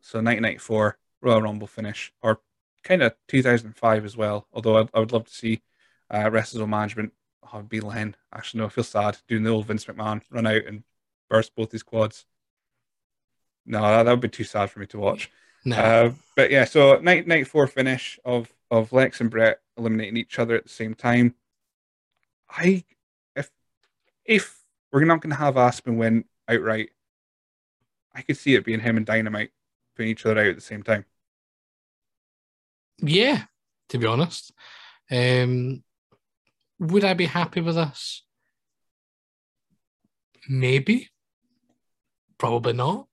So 1994, Royal Rumble finish, or kind of 2005 as well. Although I'd, I would love to see uh, WrestleZone management. Oh, it'd be Len. Actually, no, I feel sad doing the old Vince McMahon run out and burst both his quads. No, that, that would be too sad for me to watch. No. Uh, but yeah, so night night four finish of of Lex and Bret eliminating each other at the same time. I if if we're not going to have Aspen win outright, I could see it being him and Dynamite putting each other out at the same time. Yeah, to be honest. Um, would I be happy with this? Maybe. Probably not.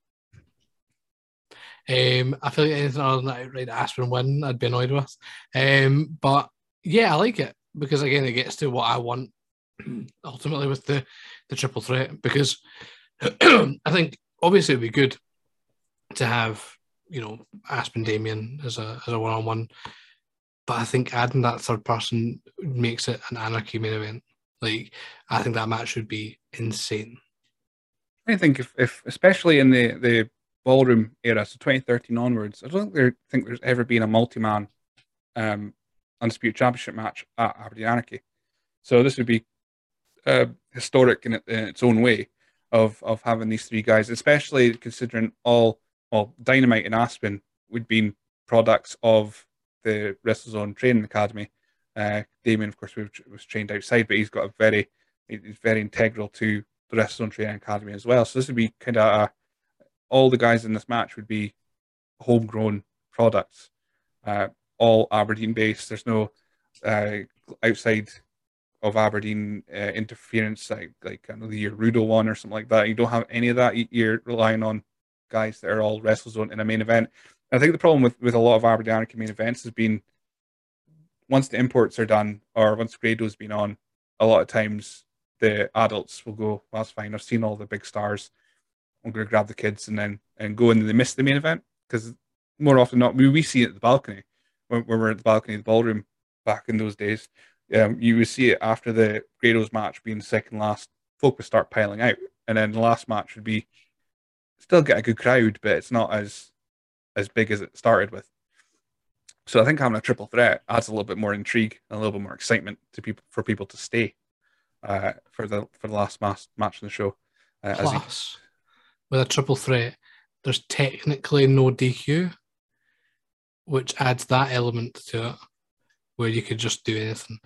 Um, I feel like anything other than that outright Aspen win, I'd be annoyed with. Um, but yeah, I like it because again, it gets to what I want ultimately with the the triple threat. Because I think obviously it'd be good to have you know Aspen Damien as a as a one on one, but I think adding that third person makes it an anarchy main event. Like I think that match would be insane. I think if, if especially in the the ballroom era, so 2013 onwards, I don't think, there, think there's ever been a multi-man um, undisputed championship match at Aberdeen Anarchy. So this would be uh, historic in, in, its own way of of having these three guys, especially considering all well Dynamite and Aspen would be products of the WrestleZone Training Academy. Uh, Damien, of course, was trained outside, but he's got a very he's very integral to the WrestleZone Training Academy as well. So this would be kind of a all the guys in this match would be homegrown products, uh, all Aberdeen based. There's no uh, outside of Aberdeen uh, interference, like like I know the Rudo one or something like that. You don't have any of that. You're relying on guys that are all WrestleZone in a main event. And I think the problem with, with a lot of Aberdeen Anarchy main events has been once the imports are done or once Grado's been on, a lot of times the adults will go, well, that's fine. I've seen all the big stars. I'm going to grab the kids and then and go and they miss the main event because more often not, we, we see it at the balcony when, when we're at the balcony of the ballroom back in those days. Um, you would see it after the Grados match being second last. Folk would start piling out, and then the last match would be still get a good crowd, but it's not as as big as it started with. So I think having a triple threat adds a little bit more intrigue and a little bit more excitement to people for people to stay uh, for the for the last match match in the show. Uh, with a triple threat, there's technically no DQ, which adds that element to it, where you could just do anything.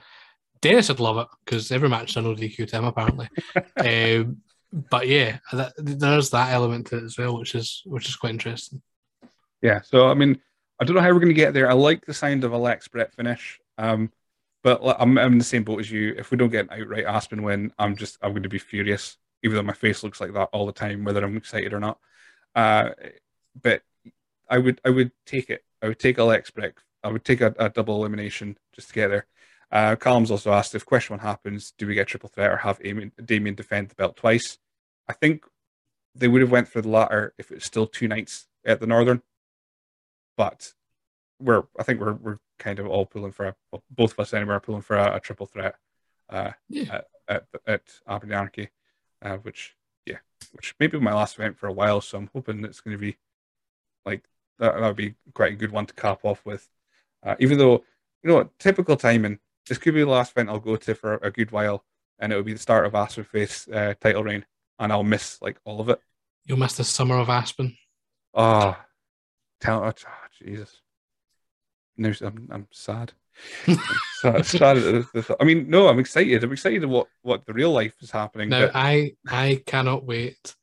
Dennis would love it because every match is a no DQ to him apparently. um, but yeah, that, there's that element to it as well, which is which is quite interesting. Yeah, so I mean, I don't know how we're going to get there. I like the sound of a Lex Bret finish, um, but I'm, I'm in the same boat as you. If we don't get an outright Aspen win, I'm just I'm going to be furious even though my face looks like that all the time, whether I'm excited or not. Uh, but I would I would take it. I would take Alex Brick. I would take a, a double elimination just to get there. Uh, Callum's also asked if question one happens, do we get triple threat or have Damien, Damien defend the belt twice? I think they would have went for the latter if it's still two nights at the Northern, but we're I think we're we're kind of all pulling for a well, both of us anyway are pulling for a, a triple threat uh, yeah. at, at, at Aberdeen Anarchy uh, which yeah, which may be my last event for a while. So I'm hoping it's going to be like that. That would be quite a good one to cap off with. Uh, even though you know, typical timing. This could be the last event I'll go to for a good while, and it will be the start of Aspen Faith's uh, title reign, and I'll miss like all of it. You'll miss the summer of Aspen. Oh, tell oh, Jesus. No, I'm I'm sad so, I mean, no, I'm excited. I'm excited what what the real life is happening. Now, but... I I cannot wait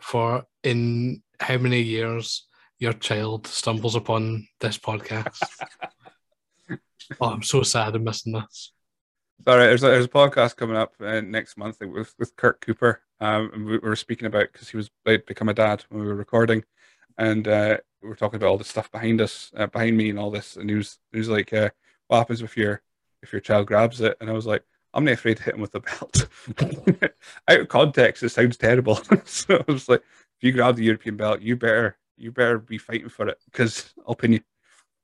for in how many years your child stumbles upon this podcast. oh, I'm so sad I'm missing this. Sorry, there's a, there's a podcast coming up uh, next month with with Kurt Cooper. Um, and we were speaking about because he was about to become a dad when we were recording, and uh, we were talking about all the stuff behind us, uh, behind me, and all this. And he was he was like, uh, what happens if your if your child grabs it? And I was like, I'm not afraid to hit him with the belt. Out of context, it sounds terrible. so I was like, if you grab the European belt, you better you better be fighting for it because I'll pin you.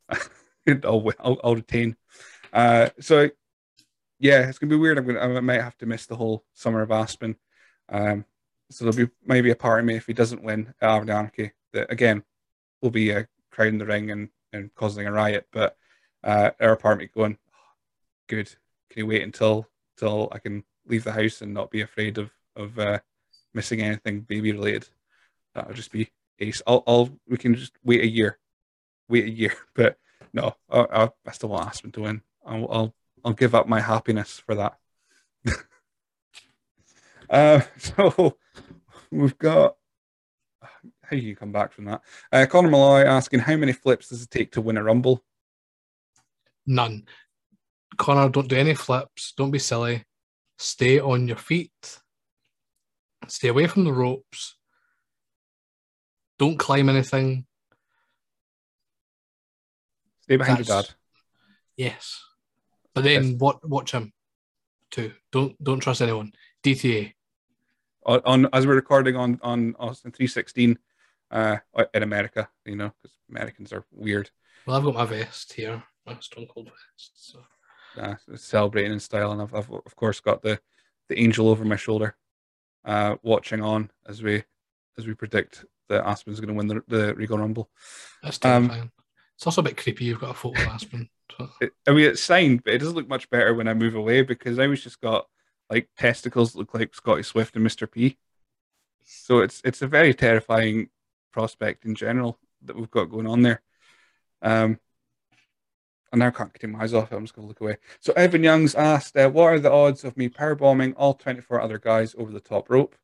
I'll, I'll, I'll retain. Uh, so yeah, it's gonna be weird. I'm gonna I might have to miss the whole summer of Aspen. Um, so there'll be maybe a part of me if he doesn't win at Anarchy that again will be a crowd in the ring and and causing a riot. But uh, our apartment going, good. Can you wait until till I can leave the house and not be afraid of of uh, missing anything baby related? That'll just be ace. I'll, I'll we can just wait a year, wait a year. But no, I, I still want Aspen to win. I'll, I'll I'll give up my happiness for that. uh, so we've got how do you come back from that? Uh, Connor Malloy asking how many flips does it take to win a rumble? None. Connor, don't do any flips. Don't be silly. Stay on your feet. Stay away from the ropes. Don't climb anything. Stay behind That's, your dad. Yes. But then yes. what watch him too. Don't don't trust anyone. DTA. On, on as we're recording on on Austin 316 uh in America, you know, because Americans are weird. Well, I've got my vest here, my Stone Cold vest. So. Celebrating in style, and I've, I've of course got the the angel over my shoulder, uh, watching on as we as we predict that Aspen's going to win the, the Regal Rumble. That's terrifying. Um, it's also a bit creepy. You've got a photo of Aspen. So. It, I mean, it's signed, but it doesn't look much better when I move away because I was just got like testicles that look like Scotty Swift and Mr. P. So it's it's a very terrifying prospect in general that we've got going on there. Um, I now can't get my eyes off it. I'm just going to look away. So Evan Young's asked, uh, "What are the odds of me powerbombing all 24 other guys over the top rope?"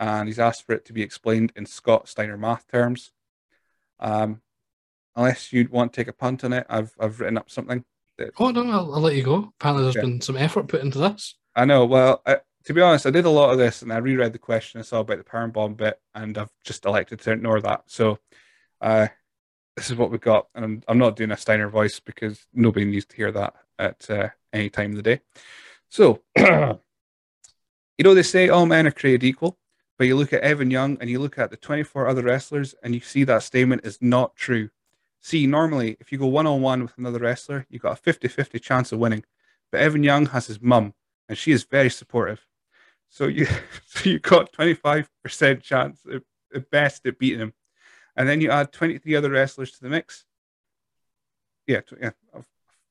And he's asked for it to be explained in Scott Steiner math terms. Um, unless you'd want to take a punt on it, I've I've written up something. That... Oh no, I'll, I'll, let you go. Apparently, there's been some effort put into this. I know. Well, I, to be honest, I did a lot of this, and I reread the question I saw about the power bomb bit, and I've just elected to ignore that. So, uh, this is what we got, and I'm, not doing a Steiner voice because nobody needs to hear that at uh, any time of the day. So, you know, they say all men are created equal, but you look at Evan Young and you look at the 24 other wrestlers, and you see that statement is not true. See, normally, if you go one on one with another wrestler, you've got a 50 50 chance of winning. But Evan Young has his mum, and she is very supportive. So you so you got 25% chance at best at beating him. And then you add 23 other wrestlers to the mix. Yeah, yeah. I've,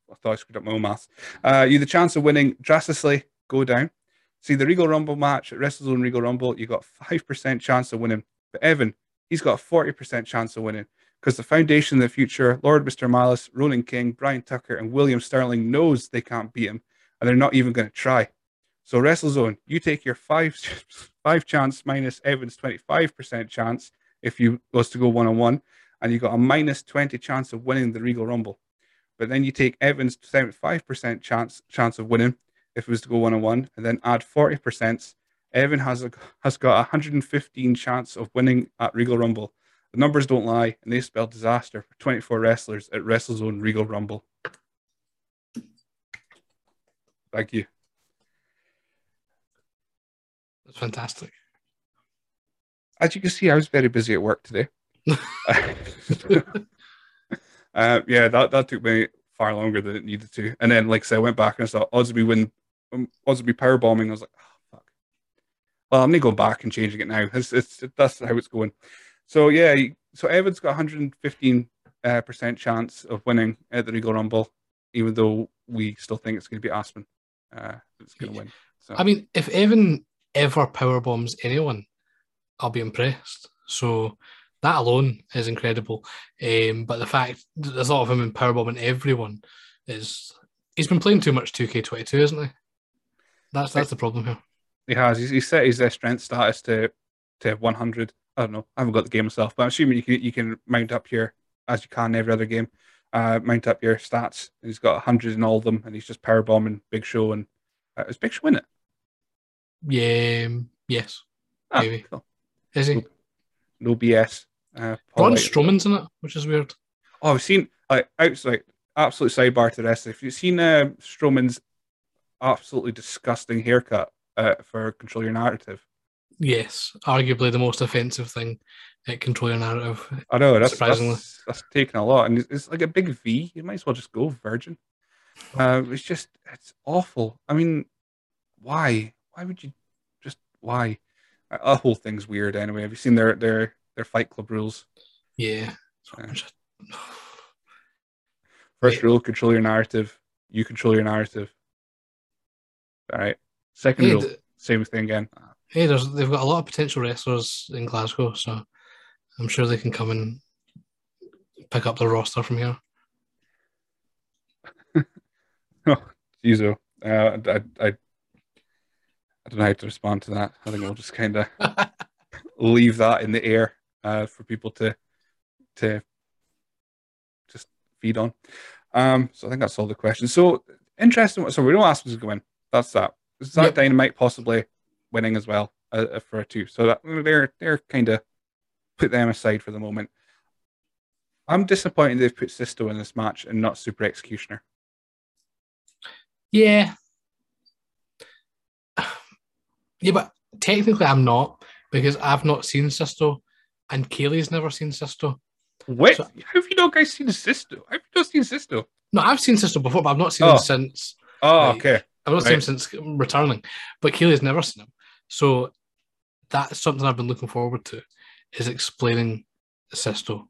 i thought I screwed up my own maths. Uh, you the chance of winning drastically go down. See the Regal Rumble match at WrestleZone Regal Rumble, you got 5% chance of winning. But Evan, he's got a 40% chance of winning because the foundation of the future, Lord Mr. Malice, Ronan King, Brian Tucker, and William Sterling knows they can't beat him, and they're not even going to try. So WrestleZone, you take your five five chance minus Evans twenty five percent chance if you was to go one on one, and you got a minus twenty chance of winning the Regal Rumble. But then you take Evans seventy five percent chance chance of winning if it was to go one on one, and then add forty percent. Evan has a, has got a 115 chance of winning at Regal Rumble. The numbers don't lie, and they spell disaster for 24 wrestlers at WrestleZone Regal Rumble. Thank you. That's fantastic. As you can see, I was very busy at work today. uh, yeah, that, that took me far longer than it needed to. And then, like I said, I went back and I saw odds be win, um, odds be power bombing. I was like, oh, fuck. Well, I'm gonna go back and changing it now. It's, it's that's how it's going. So yeah, so Evan's got 115 uh, percent chance of winning at the Regal Rumble, even though we still think it's going to be Aspen. Uh, it's going to win. So. I mean, if Evan ever power bombs anyone, I'll be impressed. So that alone is incredible. Um, but the fact there's a lot of him in power bombing everyone is he's been playing too much 2K22, isn't he? That's that's the problem here. He has. He's, he's set his uh, strength status to to 100. I don't know. I haven't got the game myself, but I'm assuming you can you can mount up here as you can every other game. Uh, mount up your stats. He's got 100 in all of them, and he's just power bombing Big Show and uh, is Big Show in it? Yeah, yes, ah, maybe. Cool. Is he? No, no BS. Uh, Braun Strowman's in it, which is weird. Oh, I've seen like outside absolute sidebar to this. If you've seen uh, Strowman's absolutely disgusting haircut uh, for Control Your Narrative. Yes, arguably the most offensive thing at Control Your Narrative. I know that's surprisingly that's, that's taken a lot, and it's, it's, like a big V. You might as well just go Virgin. Uh, it's just it's awful. I mean, why? why would you just why? A whole thing's weird anyway. Have you seen their their their Fight Club rules? Yeah. First rule: control your narrative. You control your narrative. All right. Second Hey, rule: th- same thing again. hey, there's they've got a lot of potential wrestlers in Glasgow, so I'm sure they can come and pick up the roster from here. Jeez, oh, uh, I, I, I don't know how to respond to that. I think we'll just kind of leave that in the air uh, for people to to just feed on. Um, so I think that's all the questions. So interesting. So we know Aspen's going. That's that. Is that Yep. Dynamite possibly winning as well uh, for a two? So that they're they're kind of put them aside for the moment. I'm disappointed they've put Sisto in this match and not Super Executioner. Yeah. Yeah, but technically I'm not because I've not seen Sisto and Kaylee's never seen Sisto. What? So- How have you not guys seen Sisto? Have you not seen Sisto? No, I've seen Sisto before, but I've not seen Oh. him since Oh, Right. okay. I've not seen him since returning. But Kaylee's never seen him. So that's something I've been looking forward to is explaining Sisto.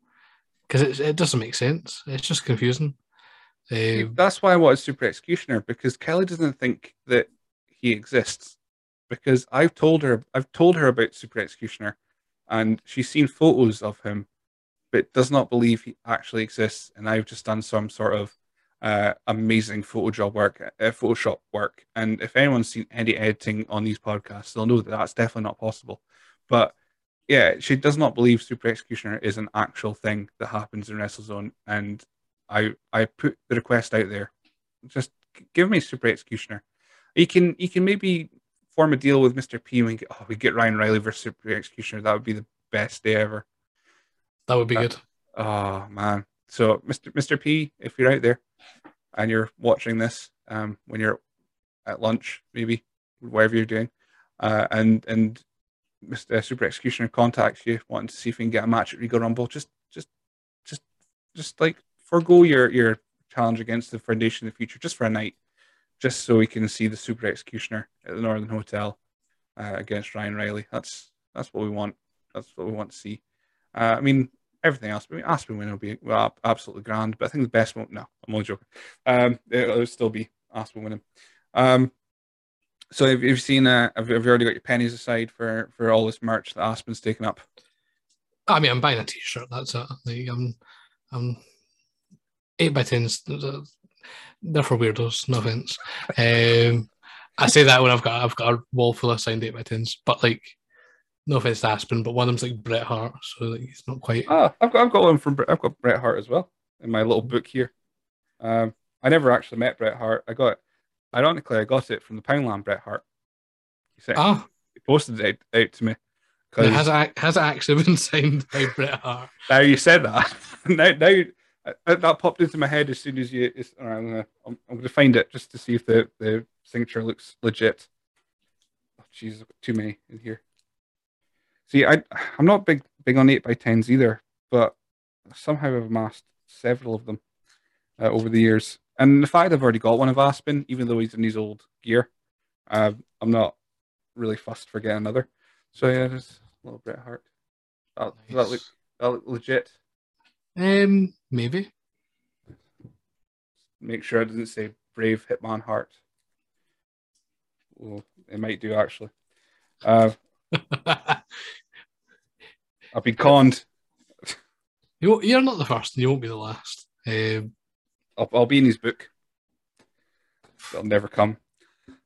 Because it, it doesn't make sense. It's just confusing. See, Uh, That's why I wanted Super Executioner because Kelly doesn't think that he exists. Because I've told her, I've told her about Super Executioner, and she's seen photos of him, but does not believe he actually exists. And I've just done some sort of uh, amazing photo job work, uh, Photoshop work. And if anyone's seen any editing on these podcasts, they'll know that that's definitely not possible. But yeah, she does not believe Super Executioner is an actual thing that happens in WrestleZone, and I I put the request out there. Just give me Super Executioner. You can you can maybe form a deal with Mr. P and we get oh we get Ryan Riley versus Super Executioner. That would be the best day ever. that would be Uh, good. Oh man. So Mr. Mr. P, if you're out there and you're watching this, um, when you're at lunch, maybe whatever you're doing, uh, and and Mr. Super Executioner contacts you wanting to see if we can get a match at Regal Rumble, just just just just like forego your your challenge against the Foundation in the future just for a night, just so we can see the Super Executioner at the Northern Hotel uh, against Ryan Riley. That's that's what we want. That's what we want to see. Uh, I mean, everything else. I mean, Aspen win will be well, absolutely grand, but I think the best one. No, I'm only joking. Um, it'll still be Aspen winning. Um, so have you seen? Uh, have, have you already got your pennies aside for for all this merch that Aspen's taken up? I mean, I'm buying a T-shirt. That's it. Like, I'm, I'm eight by tens. They're for weirdos. No offense. Um, I say that when I've got I've got a wall full of signed eight by tens, but like, no offense to Aspen, but one of them's like Bret Hart, so like, he's not quite. Ah, I've got I've got one from Bret- I've got Bret Hart as well in my little book here. Um, I never actually met Bret Hart. I got, ironically, I got it from the Poundland Bret Hart. He sent, Ah, he posted it out, out to me. 'Cause- has it has it actually been signed by Bret Hart? Now you said that. now, now that popped into my head as soon as you. It's, all right, I'm gonna, I'm, I'm gonna find it just to see if the the signature looks legit. Oh, jeez, too many in here. See, I I'm not big big on eight by tens either, but somehow I've amassed several of them uh, over the years. And the fact I've already got one of Aspen, even though he's in his old gear, uh, I'm not really fussed for getting another. So yeah, just a little Bret Hart. That, does that look that look legit. Um, maybe. Make sure I didn't say Brave Hitman Heart. Well, it might do actually. Uh, I've been conned. you you're not the first, and you won't be the last. Um, I'll, I'll be in his book. It'll never come.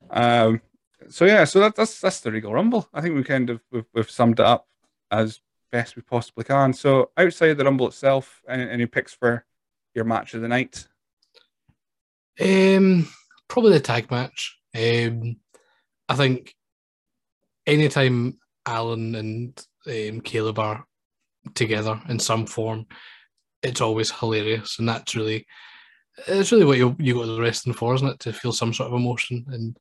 Um, so yeah, so that, that's that's the Regal Rumble. I think we kind of we've, we've summed it up as best we possibly can. So outside the Rumble itself, any, any picks for your match of the night? Um, probably the tag match. Um, I think anytime Alan and um, Caleb are together in some form, it's always hilarious, and that's really it's really what you you go to the wrestling for, isn't it? To feel some sort of emotion, and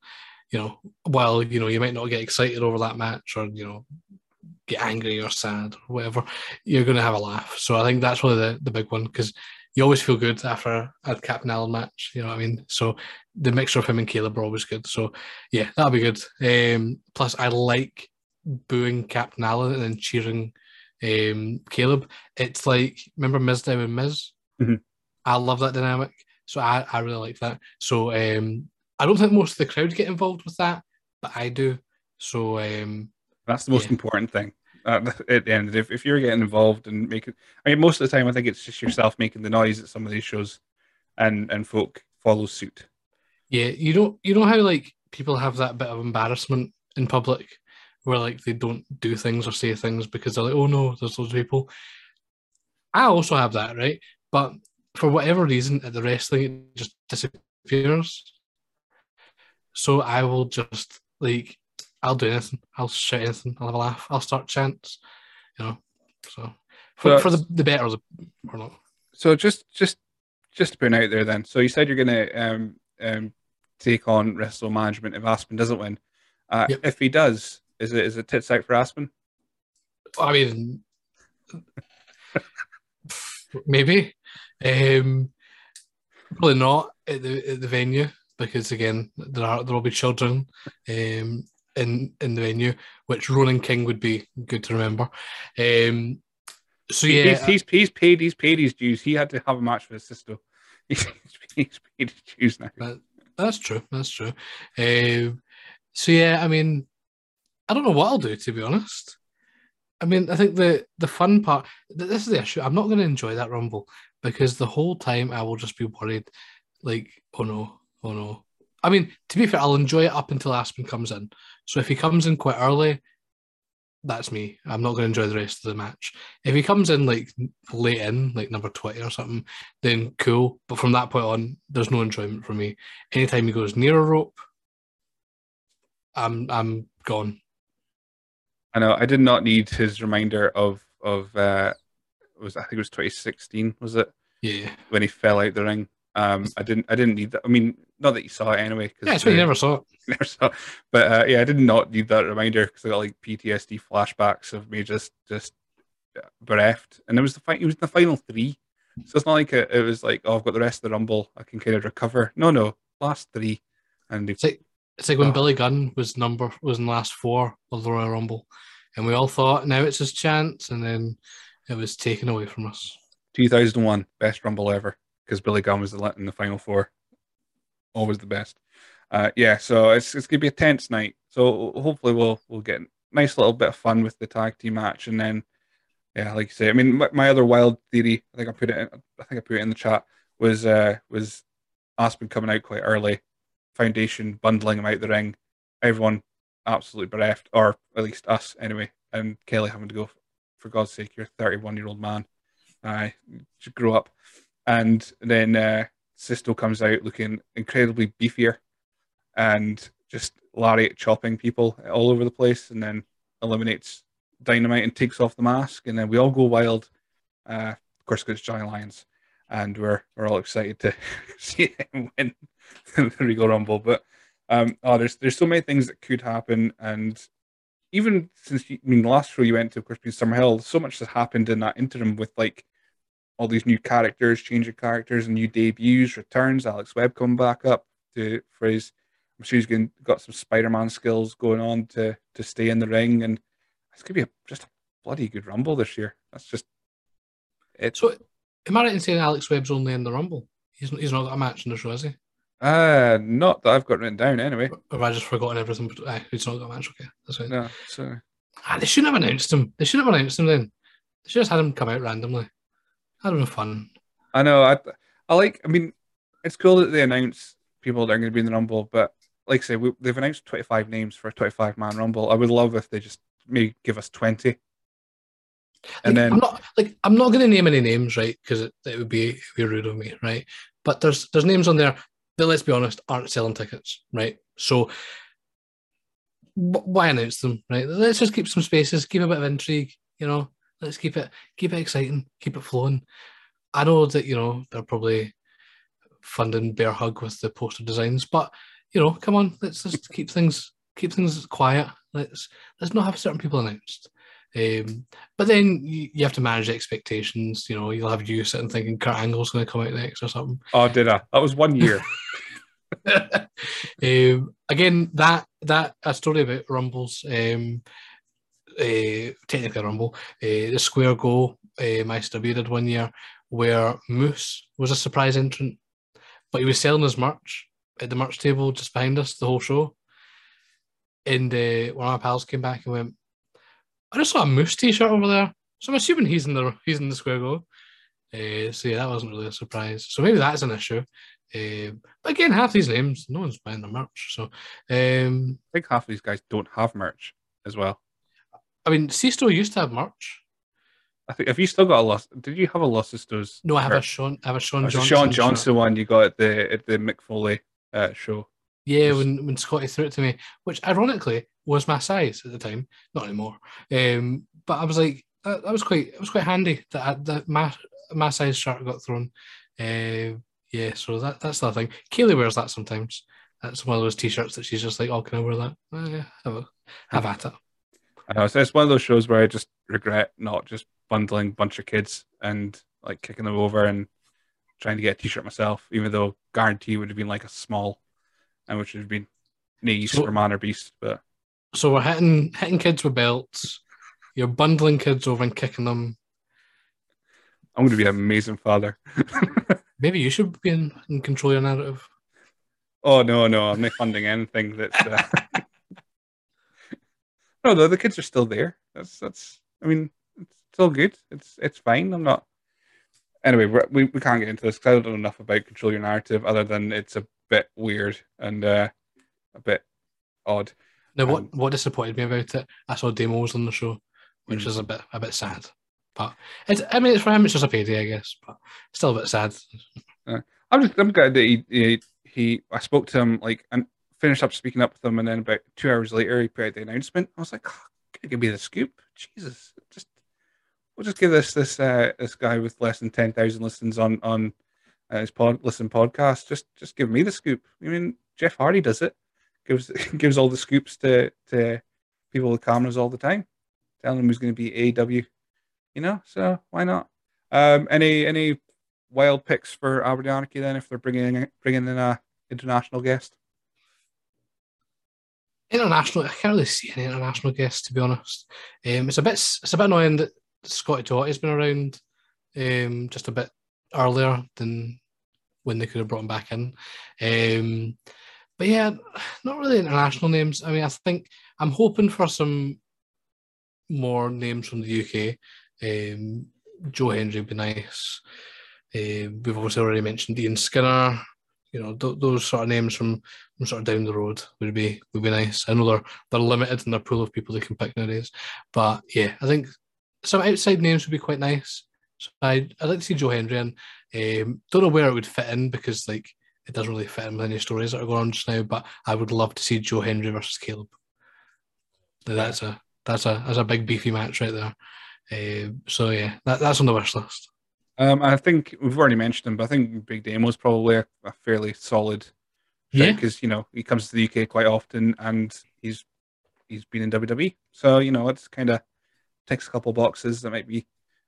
you know, while you know you might not get excited over that match, or you know, get angry or sad or whatever, you're going to have a laugh. So I think that's really the the big one because you always feel good after a Captain Allen match. You know what I mean? So the mixture of him and Caleb are always good. So yeah, that'll be good. Um, plus, I like booing Captain Allen and then cheering um, Caleb. It's like remember Miz Mizdow and Miz. Mhm. I love that dynamic So I, I really like that. So um, I don't think most of the crowd get involved with that, but I do. So um, that's the most yeah. important thing. Um, at the end, if, if you're getting involved and making, I mean, most of the time, I think it's just yourself making the noise at some of these shows, and and folk follow suit. Yeah, you don't you know how like people have that bit of embarrassment in public where like they don't do things or say things because they're like, oh no, there's those people. I also have that, right? But for whatever reason, at the wrestling, it just disappears. So I will just like, I'll do anything. I'll shout anything. I'll have a laugh. I'll start chants. You know. So for, for the the better, or not. So just just just to put out there, then. So you said you're gonna um um take on wrestle management if Aspen doesn't win. Uh, yep. If he does, is it is it tits out for Aspen? I mean, maybe. Um, probably not at the at the venue because again there are there will be children um, in in the venue, which Ronan King would be good to remember. Um, so yeah, he's, he's, he's paid he's paid his dues. He had to have a match with his sister. He's, he's paid his dues now. That, that's true. That's true. Um, so yeah, I mean, I don't know what I'll do to be honest. I mean, I think the the fun part. This is the issue. I'm not going to enjoy that rumble because the whole time I will just be worried, like, oh no, oh no. I mean, to be fair, I'll enjoy it up until Aspen comes in. So if he comes in quite early, that's me. I'm not going to enjoy the rest of the match. If he comes in like late in, like number 20 or something, then cool. But from that point on, there's no enjoyment for me. Anytime he goes near a rope, I'm I'm gone. I know. I did not need his reminder of of uh was I think it was 2016 was it? Yeah. When he fell out the ring. Um, I didn't I didn't need that. I mean, not that you saw it anyway. yeah, it's uh, you never saw it. Never saw. It. But uh, yeah, I did not need that reminder because I got like PTSD flashbacks of me just just bereft. And it was the fight. It was the final three. So it's not like it, it was like, oh, I've got the rest of the rumble. I can kind of recover. No, no, last three. And it's like it's like when oh. Billy Gunn was number was in the last four of the Royal Rumble, and we all thought now it's his chance, and then it was taken away from us. 2001 best Rumble ever because Billy Gunn was in the final four. Always the best. Uh, yeah, so it's it's gonna be a tense night. So hopefully we'll we'll get a nice little bit of fun with the tag team match, and then yeah, like you say, I mean, my, my other wild theory, I think I put it, in, I think I put it in the chat, was uh was Aspen coming out quite early, Foundation bundling him out the ring, everyone absolutely bereft, or at least us anyway, and Kelly having to go, for God's sake, you're a 31 year old man, I uh, grow up, and then uh, Sisto comes out looking incredibly beefier, and just lariat chopping people all over the place, and then eliminates Dynamite and takes off the mask, and then we all go wild. Uh, of course, because Johnny Lyons, and we're we're all excited to see him win the Regal Rumble. But um, oh, there's there's so many things that could happen, and even since you, I mean the last show you went to, of course, being Summerhill, so much has happened in that interim with like all these new characters, changing characters, and new debuts, returns. Alex Webb coming back up to for his. I'm sure he's got some Spider-Man skills going on to to stay in the ring, and it's gonna be a, just a bloody good Rumble this year. That's just it. So, am I right in saying Alex Webb's only in the Rumble? He's he's not got a match in the show, is he? Uh, not that I've got written down anyway. Have I just forgotten everything? But, uh, he's not got a match. Okay, that's right. No, so ah, they shouldn't have announced him. They shouldn't have announced him then. They should have had him come out randomly. That'd have been fun. I know. I I like. I mean, it's cool that they announce people that are going to be in the Rumble, but like I say, we, they've announced 25 names for a 25 man Rumble. I would love if they just maybe give us 20. And like, then I'm not like I'm not going to name any names, right? Because it, it would be it would be rude of me, right? But there's there's names on there that, let's be honest, aren't selling tickets, right? So why announce them, right? Let's just keep some spaces, keep a bit of intrigue, you know. Let's keep it keep it exciting, keep it flowing. I know that you know they're probably funding Bear Hug with the poster designs, but you know, come on, let's just keep things keep things quiet. Let's let's not have certain people announced. Um, but then you, you, have to manage expectations. You know, you'll have you sitting thinking Kurt Angle's going to come out next or something. Oh, did I? That was one year. um, again, that that a story about Rumbles. Um, uh, technically Rumble, uh, the Square Go uh, My did one year where Moose was a surprise entrant, but he was selling his merch at the merch table just behind us the whole show. And uh, one of my pals came back and went, "I just saw a Moose T-shirt over there." So I'm assuming he's in the he's in the square go. Uh, so yeah, that wasn't really a surprise. So maybe that's an issue. Uh, but again, half these names, no one's buying their merch. So um, I think half of these guys don't have merch as well. I mean, Sisto used to have merch. I think have you still got a loss? Did you have a Los Sisters? No, I have a merch? Sean. I have a Sean Oh, it's a Johnson. Shirt. One you got at the at the Mick Foley uh, show. Yeah, when when Scotty threw it to me, which ironically was my size at the time, not anymore. Um, but I was like, that, that was quite it was quite handy that I, that my my size shirt got thrown. Uh, yeah, so that that's the thing. Kaylee wears that sometimes. That's one of those t-shirts that she's just like, oh, can I wear that? Oh, yeah, have, a, have at it. I know, so it's one of those shows where I just regret not just bundling a bunch of kids and like kicking them over and trying to get a t-shirt myself, even though guarantee would have been like a small, and which would have been use So- for man or beast. But So we're hitting hitting kids with belts. You're bundling kids over and kicking them. I'm going to be an amazing father. Maybe you should be in, in control of your narrative. oh no, no, I'm not funding anything that's. Uh... no, no, the kids are still there. That's that's. I mean, it's still good. It's it's fine. I'm not. Anyway, we we can't get into this because I don't know enough about control your narrative, other than it's a bit weird and uh, a bit odd. Now, what, Um, what disappointed me about it, I saw Damo's on the show, which Mm. is a bit a bit sad. But it's, I mean, it's for him, it's just a payday, I guess. But still a bit sad. I'm just I'm glad that he, he he I spoke to him like and finished up speaking up with him, and then about two hours later he put out the announcement. I was like, oh, give me the scoop, Jesus! Just we'll just give this this uh, this guy with less than ten thousand listens on on uh, his pod listen podcast. Just just give me the scoop. I mean, Jeff Hardy does it. Gives gives all the scoops to to people with cameras all the time, telling them who's going to be AW. You know, so why not? Um, any any wild picks for Aberdeen then if they're bringing bringing in a international guest? International, I can't really see any international guests to be honest. Um, it's a bit it's a bit annoying that Scotty Totty's been around um, just a bit earlier than when they could have brought him back in. Um, but yeah, not really international names. I mean, I think I'm hoping for some more names from the UK. Um, Joe Hendry would be nice. Uh, we've also already mentioned Ian Skinner. You know, th- those sort of names from, from sort of down the road would be would be nice. I know they're they're limited in their pool of people they can pick nowadays, but yeah, I think some outside names would be quite nice. So I I'd like to see Joe Hendry and um, don't know where it would fit in because like it doesn't really fit in with any stories that are going on just now. But I would love to see Joe Hendry versus Caleb. That's a that's a that's a big beefy match right there. Uh, so yeah, that, that's on the wish list. Um, I think we've already mentioned him, but I think Big Damo's probably a, a fairly solid Yeah. because you know he comes to the UK quite often and he's he's been in WWE, so you know it's kind of takes a couple boxes that might be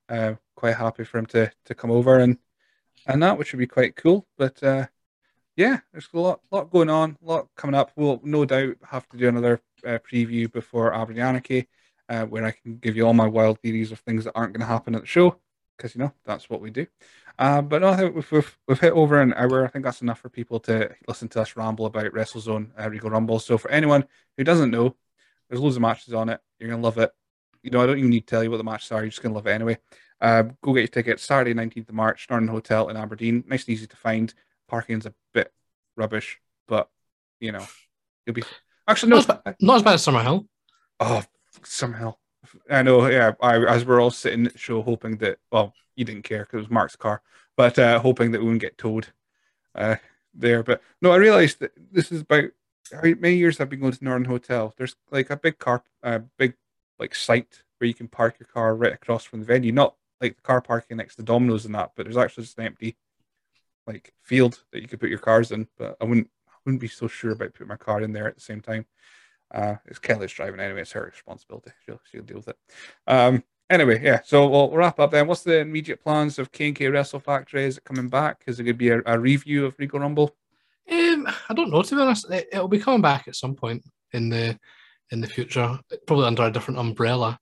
uh, quite happy for him to to come over and and that which would be quite cool. But uh, yeah, there's a lot lot going on, a lot coming up. We'll no doubt have to do another uh, preview before Aberdeen, uh, where I can give you all my wild theories of things that aren't going to happen at the show because you know that's what we do. Uh, but no, I think we've, we've, we've hit over an hour. I think that's enough for people to listen to us ramble about WrestleZone uh, Regal Rumble. So for anyone who doesn't know, there's loads of matches on it. You're gonna love it. You know, I don't even need to tell you what the matches are. You're just gonna love it anyway. Uh, go get your tickets. Saturday, 19th of March, Northern Hotel in Aberdeen. Nice and easy to find. Parking's a bit rubbish, but you know, you'll be. Actually, no. Not as, ba- not as bad as Summerhill. Oh, somehow. I know, yeah. I, as we're all sitting at the show hoping that, well, you didn't care because it was Mark's car, but uh, hoping that we wouldn't get towed uh, there. But no, I realized that this is about how many years I've been going to Northern Hotel. There's like a big car, a big like site where you can park your car right across from the venue. Not like the car parking next to Domino's and that, but there's actually just an empty like field that you could put your cars in. But I wouldn't, I wouldn't be so sure about putting my car in there at the same time. Uh, it's Kelly's driving anyway. It's her responsibility. She'll, she'll deal with it. Um, anyway, yeah. So we'll, wrap up then. What's the immediate plans of K K Wrestle Factory? Is it coming back? Is it going to be a, a review of Regal Rumble? Um, I don't know to be honest. It, it'll be coming back at some point in the in the future, probably under a different umbrella.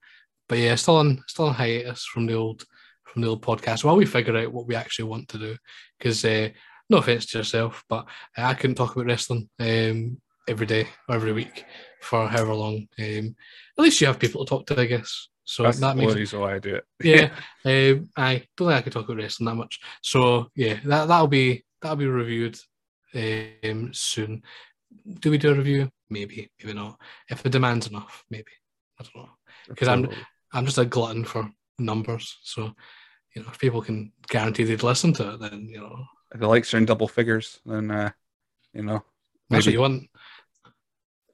But yeah, still on still on hiatus from the old from the old podcast while we figure out what we actually want to do. Because uh, no offense to yourself, but I couldn't talk about wrestling um, every day or every week for however long. Um, at least you have people to talk to, I guess. So That's that the makes only reason why I do it. yeah. um, I don't think I could talk about wrestling that much. So yeah, that that'll be that'll be reviewed um, soon. Do we do a review? Maybe, maybe not. If the demand's enough, maybe. I don't know. 'Cause I'm- I'm just a glutton for numbers. So you know, if people can guarantee they'd listen to it, then you know if the likes are in double figures, then uh, you know. that's what maybe. you want.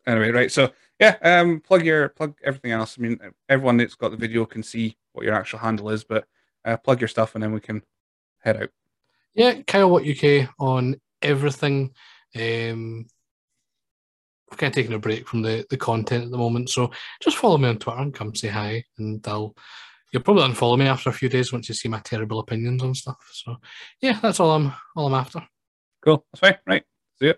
Anyway, right. So yeah, um, plug your plug everything else. I mean, everyone that's got the video can see what your actual handle is, but uh, plug your stuff and then we can head out. Yeah, Kyle What UK on everything. Um, I've kind of taken a break from the, the content at the moment, so just follow me on Twitter and come say hi, and I'll you'll probably unfollow me after a few days once you see my terrible opinions on stuff. So yeah, that's all I'm all I'm after. Cool. That's fine. Right. See ya.